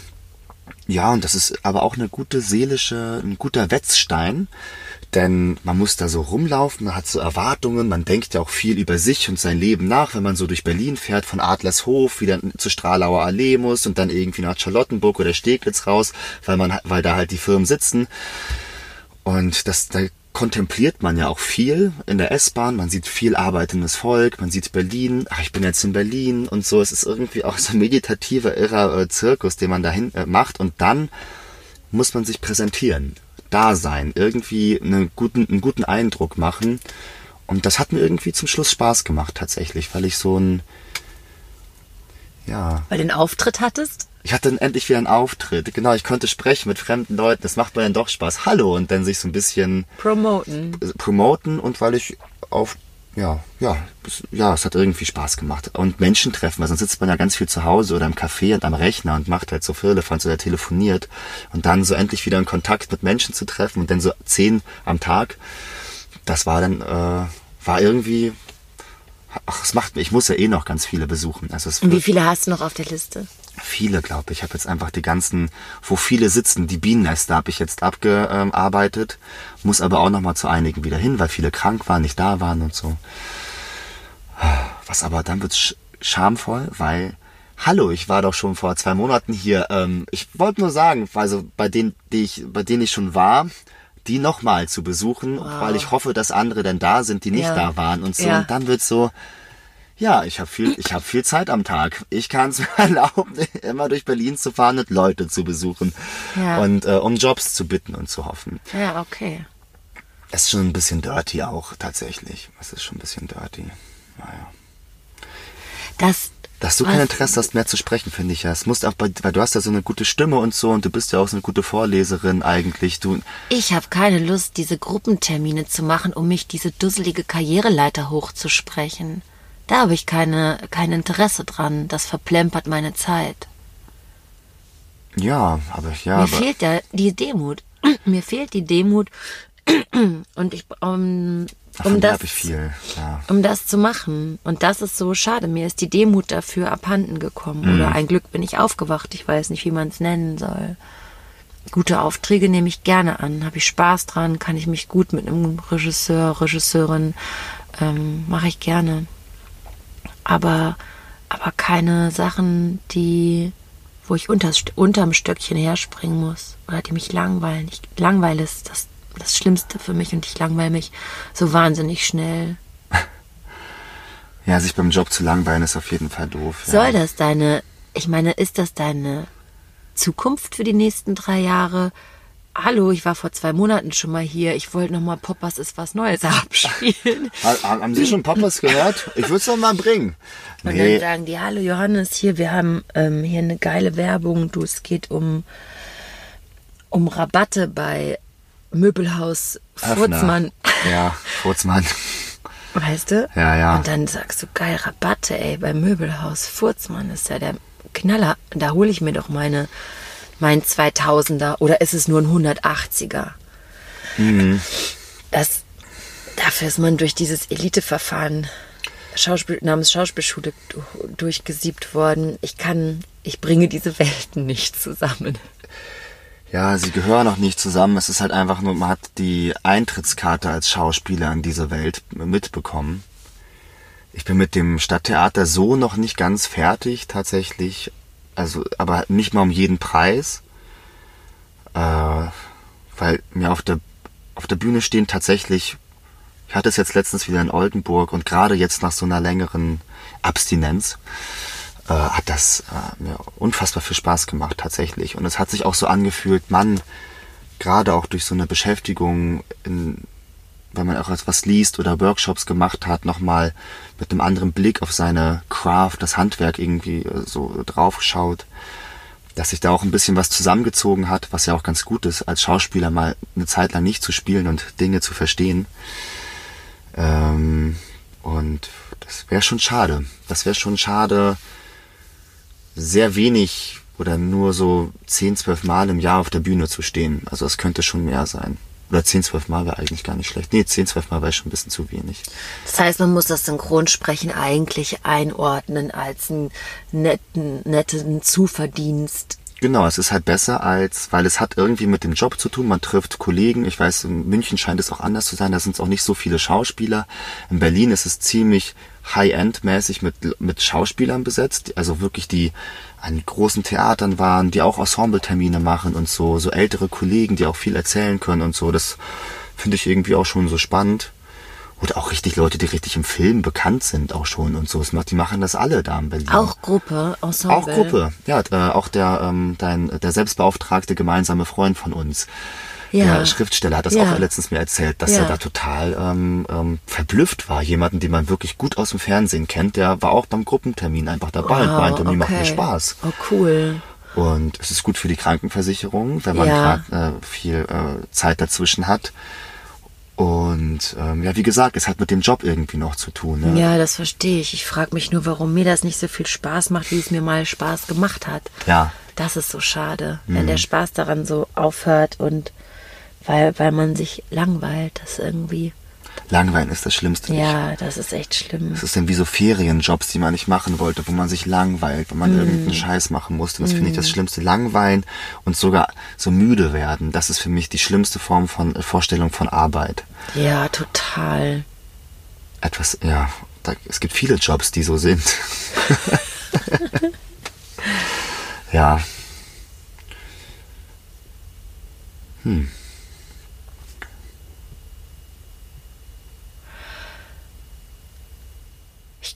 ja, und das ist aber auch eine gute seelische, ein guter Wetzstein, denn man muss da so rumlaufen, man hat so Erwartungen, man denkt ja auch viel über sich und sein Leben nach, wenn man so durch Berlin fährt, von Adlershof wieder zur Stralauer Allee muss und dann irgendwie nach Charlottenburg oder Steglitz raus, weil man, weil da halt die Firmen sitzen. Und das, da kontempliert man ja auch viel in der S-Bahn. Man sieht viel arbeitendes Volk, man sieht Berlin. Ach, ich bin jetzt in Berlin und so. Es ist irgendwie auch so ein meditativer, irrer äh, Zirkus, den man dahin äh, macht. Und dann muss man sich präsentieren, da sein, irgendwie einen guten, einen guten Eindruck machen. Und das hat mir irgendwie zum Schluss Spaß gemacht, tatsächlich, weil ich so ein, ja, Weil du den Auftritt hattest? ich hatte dann endlich wieder einen Auftritt. Genau, ich konnte sprechen mit fremden Leuten. Das macht mir dann doch Spaß. Hallo und dann sich so ein bisschen Promoten. promoten und weil ich auf ja, ja, es- ja, es hat irgendwie Spaß gemacht. Und Menschen treffen, weil sonst sitzt man ja ganz viel zu Hause oder im Café und am Rechner und macht halt so Firlefanz oder telefoniert. Und dann so endlich wieder in Kontakt mit Menschen zu treffen und dann so zehn am Tag, das war dann, äh, war irgendwie, ach, es macht, ich muss ja eh noch ganz viele besuchen. Also es Und wie viele hast du noch auf der Liste? Viele, glaube ich. Ich habe jetzt einfach die ganzen, wo viele sitzen, die Bienennester habe ich jetzt abgearbeitet, muss aber auch noch mal zu einigen wieder hin, weil viele krank waren, nicht da waren und so. Was aber dann wird sch schamvoll, weil Hallo, ich war doch schon vor zwei Monaten hier. Ähm, ich wollte nur sagen, also bei denen, die ich, bei denen ich schon war, die nochmal zu besuchen, weil ich hoffe, dass andere dann da sind, die nicht Ja. da waren und so. Ja. Und dann wird so, ja, ich habe viel, ich habe viel Zeit am Tag. Ich kann es *laughs* mir erlauben, immer durch Berlin zu fahren und Leute zu besuchen Ja. und äh, um Jobs zu bitten und zu hoffen. Ja, okay. Es ist schon ein bisschen dirty auch tatsächlich. Es ist schon ein bisschen dirty. Naja. Das, Dass du kein Interesse hast, mehr zu sprechen, finde ich ja. Es muss auch bei, weil du hast ja so eine gute Stimme und so und du bist ja auch so eine gute Vorleserin eigentlich. Du, ich habe keine Lust, diese Gruppentermine zu machen, um mich diese dusselige Karriereleiter hochzusprechen. Da habe ich keine, kein Interesse dran. Das verplempert meine Zeit. ja, aber ja, Mir aber fehlt ja die Demut. *clears throat* Mir fehlt die Demut. *clears throat* Und ich, um, davon um das, viel. Ja. um das zu machen. Und das ist so schade. Mir ist die Demut dafür abhanden gekommen. Mhm. Oder ein Glück bin ich aufgewacht. Ich weiß nicht, wie man es nennen soll. Gute Aufträge nehme ich gerne an. Habe ich Spaß dran? Kann ich mich gut mit einem Regisseur, Regisseurin ähm, mache ich gerne. Aber, aber keine Sachen, die, wo ich unter, unterm Stöckchen herspringen muss oder die mich langweilen. Ich, Langweil ist das, das Schlimmste für mich und ich langweile mich so wahnsinnig schnell. *laughs* ja, sich beim Job zu langweilen ist auf jeden Fall doof. Ja. Soll das deine, ich meine, ist das deine Zukunft für die nächsten drei Jahre? Hallo, ich war vor zwei Monaten schon mal hier. Ich wollte noch mal Poppers ist was Neues abspielen. *laughs* Ha- Haben Sie schon Poppers gehört? Ich würde es doch mal bringen. Und Nee, dann sagen die, hallo Johannes, hier, wir haben ähm, hier eine geile Werbung. Du, es geht um, um Rabatte bei Möbelhaus. Furzmann. Ja, Furzmann. Weißt du? Ja, ja. Und dann sagst du, geil, Rabatte, ey, bei Möbelhaus Furzmann ist ja der Knaller. Da hole ich mir doch meine, mein 2000er oder ist es nur ein 180er? Mhm. Das, dafür ist man durch dieses Eliteverfahren Schauspiel, namens Schauspielschule du- durchgesiebt worden. Ich kann, ich bringe diese Welten nicht zusammen. Ja, sie gehören auch nicht zusammen. Es ist halt einfach nur, man hat die Eintrittskarte als Schauspieler in diese Welt mitbekommen. Ich bin mit dem Stadttheater so noch nicht ganz fertig, tatsächlich. Also, aber nicht mal um jeden Preis. Äh, weil mir auf der, auf der Bühne stehen tatsächlich, Ich hatte es jetzt letztens wieder in Oldenburg und gerade jetzt nach so einer längeren Abstinenz äh, hat das äh, mir unfassbar viel Spaß gemacht tatsächlich. Und es hat sich auch so angefühlt, Mann, gerade auch durch so eine Beschäftigung, in, wenn man auch etwas liest oder Workshops gemacht hat, nochmal mit einem anderen Blick auf seine Craft, das Handwerk irgendwie äh, so drauf schaut, dass sich da auch ein bisschen was zusammengezogen hat, was ja auch ganz gut ist, als Schauspieler mal eine Zeit lang nicht zu spielen und Dinge zu verstehen. Ähm, und das wäre schon schade. Das wäre schon schade, sehr wenig oder nur so 10, 12 Mal im Jahr auf der Bühne zu stehen. Also es könnte schon mehr sein. Oder 10, 12 Mal wäre eigentlich gar nicht schlecht. Nee, 10, 12 Mal wäre schon ein bisschen zu wenig. Das heißt, man muss das Synchronsprechen eigentlich einordnen als einen netten, netten Zuverdienst. Genau, es ist halt besser als, weil es hat irgendwie mit dem Job zu tun. Man trifft Kollegen. Ich weiß, in München scheint es auch anders zu sein. Da sind es auch nicht so viele Schauspieler. In Berlin ist es ziemlich High-End-mäßig mit, mit Schauspielern besetzt. Also wirklich die an großen Theatern waren, die auch Ensemble-Termine machen und so, so ältere Kollegen, die auch viel erzählen können und so. Das finde ich irgendwie auch schon so spannend. Oder auch richtig Leute, die richtig im Film bekannt sind auch schon und so. Die machen das alle da in Berlin. Auch Gruppe, Ensemble. Auch Gruppe, ja. Äh, auch der, ähm, dein, der selbstbeauftragte gemeinsame Freund von uns. Ja. Der Schriftsteller hat das Ja. auch letztens mir erzählt, dass Ja. er da total ähm, ähm, verblüfft war. Jemanden, den man wirklich gut aus dem Fernsehen kennt, der war auch beim Gruppentermin einfach dabei und meinte, mir macht mir Spaß. Oh, cool. Und es ist gut für die Krankenversicherung, wenn man Ja. gerade äh, viel äh, Zeit dazwischen hat. Und ähm, ja, wie gesagt, es hat mit dem Job irgendwie noch zu tun. Ne? Ja, das verstehe ich. Ich frage mich nur, warum mir das nicht so viel Spaß macht, wie es mir mal Spaß gemacht hat. Ja. Das ist so schade, Mhm. wenn der Spaß daran so aufhört und weil, weil man sich langweilt, das irgendwie. Langweilen ist das Schlimmste. Ja, das ist echt schlimm. Es ist dann wie so Ferienjobs, die man nicht machen wollte, wo man sich langweilt, wo Mhm. man irgendeinen Scheiß machen musste. Das finde ich das Schlimmste. Langweilen und sogar so müde werden. Das ist für mich die schlimmste Form von äh, Vorstellung von Arbeit. Ja, total. Etwas, ja, da, es gibt viele Jobs, die so sind. *laughs* ja. Ich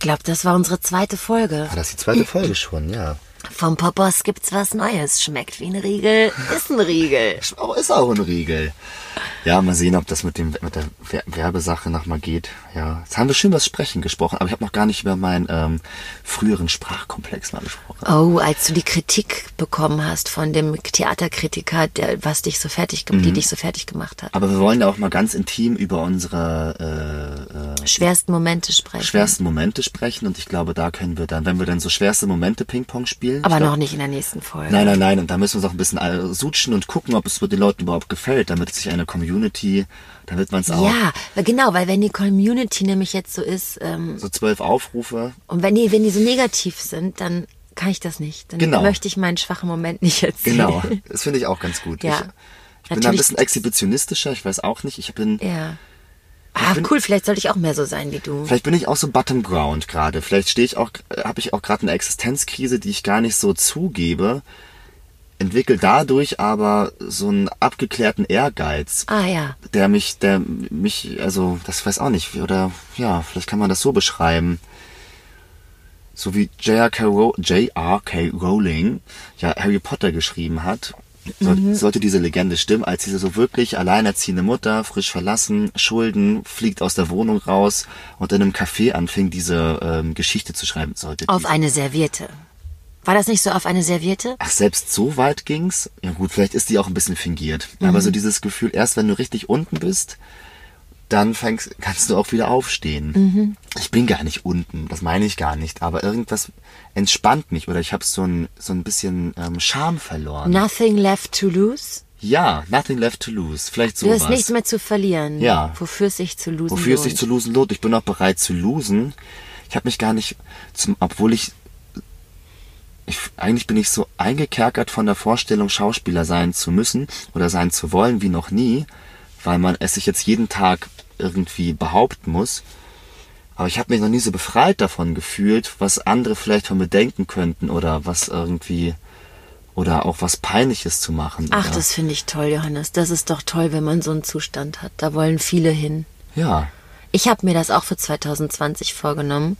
glaube, das war unsere zweite Folge. Ah, das ist die zweite Folge schon, ja. Vom Poppers gibt's was Neues. Schmeckt wie ein Riegel, ist ein Riegel. Oh, ist auch ein Riegel. Ja, mal sehen, ob das mit dem mit der Wer- Werbesache nochmal geht. Ja, jetzt haben wir schön über das Sprechen gesprochen, aber ich habe noch gar nicht über meinen ähm, früheren Sprachkomplex mal gesprochen. Oh, als du die Kritik bekommen hast von dem Theaterkritiker, der, was dich so fertig, ge- die Mhm. dich so fertig gemacht hat. Aber wir wollen ja auch mal ganz intim über unsere äh, äh, Schwersten Momente sprechen. schwersten Momente sprechen und ich glaube, da können wir dann, wenn wir dann so schwerste Momente Ping-Pong spielen. Aber ich glaub, noch nicht in der nächsten Folge. Nein, nein, nein, und da müssen wir uns auch ein bisschen äh, sutschen und gucken, ob es den Leuten überhaupt gefällt, damit sich eine Community, damit man es auch Ja, genau, weil wenn die Community nämlich jetzt so ist, ähm, so zwölf Aufrufe und wenn die, wenn die so negativ sind, dann kann ich das nicht. Dann Genau. möchte ich meinen schwachen Moment nicht erzählen. Genau, *laughs* das finde ich auch ganz gut. Ja. Ich, ich bin da ein bisschen exhibitionistischer, ich weiß auch nicht. Ich bin, Ja. Ah, bin- cool, vielleicht sollte ich auch mehr so sein wie du. vielleicht bin ich auch so Bottom Ground gerade. Vielleicht stehe ich auch, habe ich auch gerade eine Existenzkrise, die ich gar nicht so zugebe, entwickle dadurch aber so einen abgeklärten Ehrgeiz, Ah ja. der mich, der mich, also das weiß auch nicht, oder ja, vielleicht kann man das so beschreiben. So wie J.R.K. Row-. Rowling ja Harry Potter geschrieben hat, soll, sollte diese Legende stimmen, als diese so wirklich alleinerziehende Mutter, frisch verlassen, Schulden, fliegt aus der Wohnung raus und in einem Café anfing, diese ähm, Geschichte zu schreiben, sollte Auf die- eine Serviette. War das nicht so auf eine Serviette? Ach, selbst so weit ging's? Ja gut, vielleicht ist die auch ein bisschen fingiert. Aber so dieses Gefühl, erst wenn du richtig unten bist, dann fängst, kannst du auch wieder aufstehen. Ich bin gar nicht unten, das meine ich gar nicht. Aber irgendwas entspannt mich oder ich habe so ein, so ein bisschen ähm, Charme verloren. Nothing left to lose? Ja, nothing left to lose. Vielleicht Du sowas. hast nichts mehr zu verlieren. Ja. Wofür es sich zu losen Wofür es lohnt. sich zu losen lohnt. Ich bin auch bereit zu losen. Ich habe mich gar nicht, zum, obwohl ich, ich, eigentlich bin ich so eingekerkert von der Vorstellung, Schauspieler sein zu müssen oder sein zu wollen wie noch nie, weil man es sich jetzt jeden Tag irgendwie behaupten muss. Aber ich habe mich noch nie so befreit davon gefühlt, was andere vielleicht von mir denken könnten oder was irgendwie oder auch was Peinliches zu machen. Ach, oder, das finde ich toll, Johannes. Das ist doch toll, wenn man so einen Zustand hat. Da wollen viele hin. ja. Ich habe mir das auch für 2020 vorgenommen,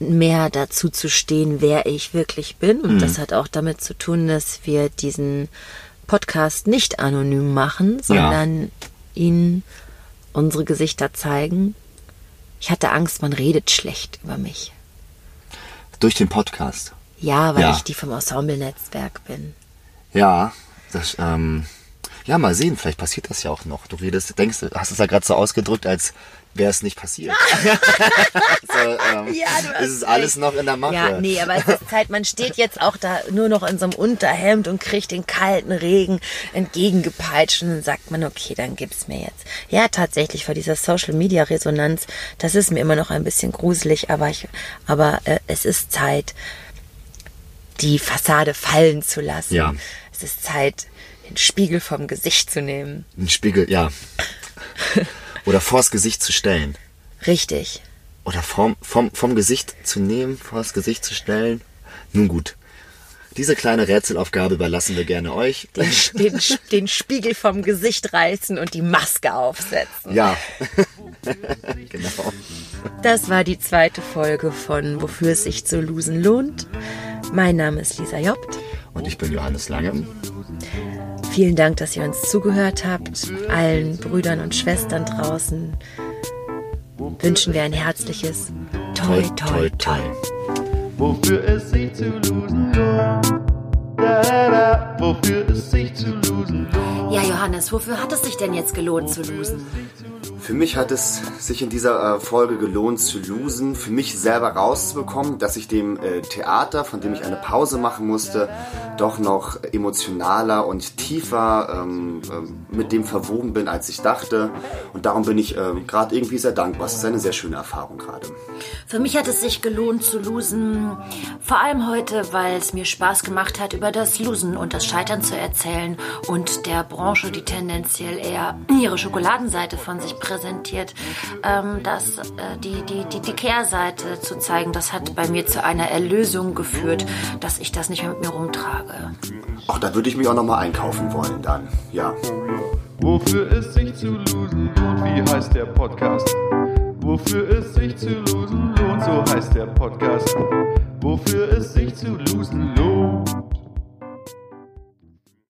mehr dazu zu stehen, wer ich wirklich bin. Und das hat auch damit zu tun, dass wir diesen Podcast nicht anonym machen, sondern Ihnen unsere Gesichter zeigen. Ich hatte Angst, man redet schlecht über mich. Durch den Podcast. Ja, weil Ja. ich die vom Ensemble-Netzwerk bin. Ja, das, ähm, ja, mal sehen, vielleicht passiert das ja auch noch. Du redest, denkst, hast es ja gerade so ausgedrückt, als wäre es nicht passiert. *laughs* *laughs* so, ähm, Ja, du hast es ist alles noch in der Mache. Ja, nee, aber es ist Zeit, man steht jetzt auch da nur noch in so einem Unterhemd und kriegt den kalten Regen entgegengepeitscht und dann sagt man, okay, dann gib's mir jetzt. Ja, tatsächlich, vor dieser Social Media Resonanz, das ist mir immer noch ein bisschen gruselig, aber ich, aber äh, es ist Zeit, die Fassade fallen zu lassen. Ja. Es ist Zeit, den Spiegel vom Gesicht zu nehmen. Ein Spiegel, ja. *laughs* Oder vors Gesicht zu stellen. Richtig. Oder vom, vom, vom Gesicht zu nehmen, vors Gesicht zu stellen. Nun gut. Diese kleine Rätselaufgabe überlassen wir gerne euch. Den, den, den Spiegel vom Gesicht reißen und die Maske aufsetzen. Ja. *laughs* genau. Das war die zweite Folge von Wofür es sich zu losen lohnt. Mein Name ist Lisa Jobt. Und ich bin Johannes Lange. Vielen Dank, dass ihr uns zugehört habt. Allen Brüdern und Schwestern draußen wünschen wir ein herzliches Toi, toi, toi. Wofür es sich zu losen lohnt. Wofür es sich zu losen lohnt. Ja, Johannes, wofür hat es sich denn jetzt gelohnt zu losen? Für mich hat es sich in dieser äh, Folge gelohnt zu losen, für mich selber rauszubekommen, dass ich dem äh, Theater, von dem ich eine Pause machen musste, doch noch emotionaler und tiefer ähm, ähm, mit dem verwoben bin, als ich dachte. Und darum bin ich ähm, gerade irgendwie sehr dankbar. Es ist eine sehr schöne Erfahrung gerade. Für mich hat es sich gelohnt zu losen, vor allem heute, weil es mir Spaß gemacht hat, über das Losen und das Scheitern zu erzählen und der Branche, die tendenziell eher ihre Schokoladenseite von sich präsentiert, ähm, das, äh, die, die, die, die Kehrseite zu zeigen, das hat bei mir zu einer Erlösung geführt, dass ich das nicht mehr mit mir rumtrage. Ach, da würde ich mich auch noch mal einkaufen wollen dann. Ja. Wofür es sich zu losen lohnt, wie heißt der Podcast? Wofür es sich zu losen lohnt, so heißt der Podcast. Wofür es sich zu losen lohnt.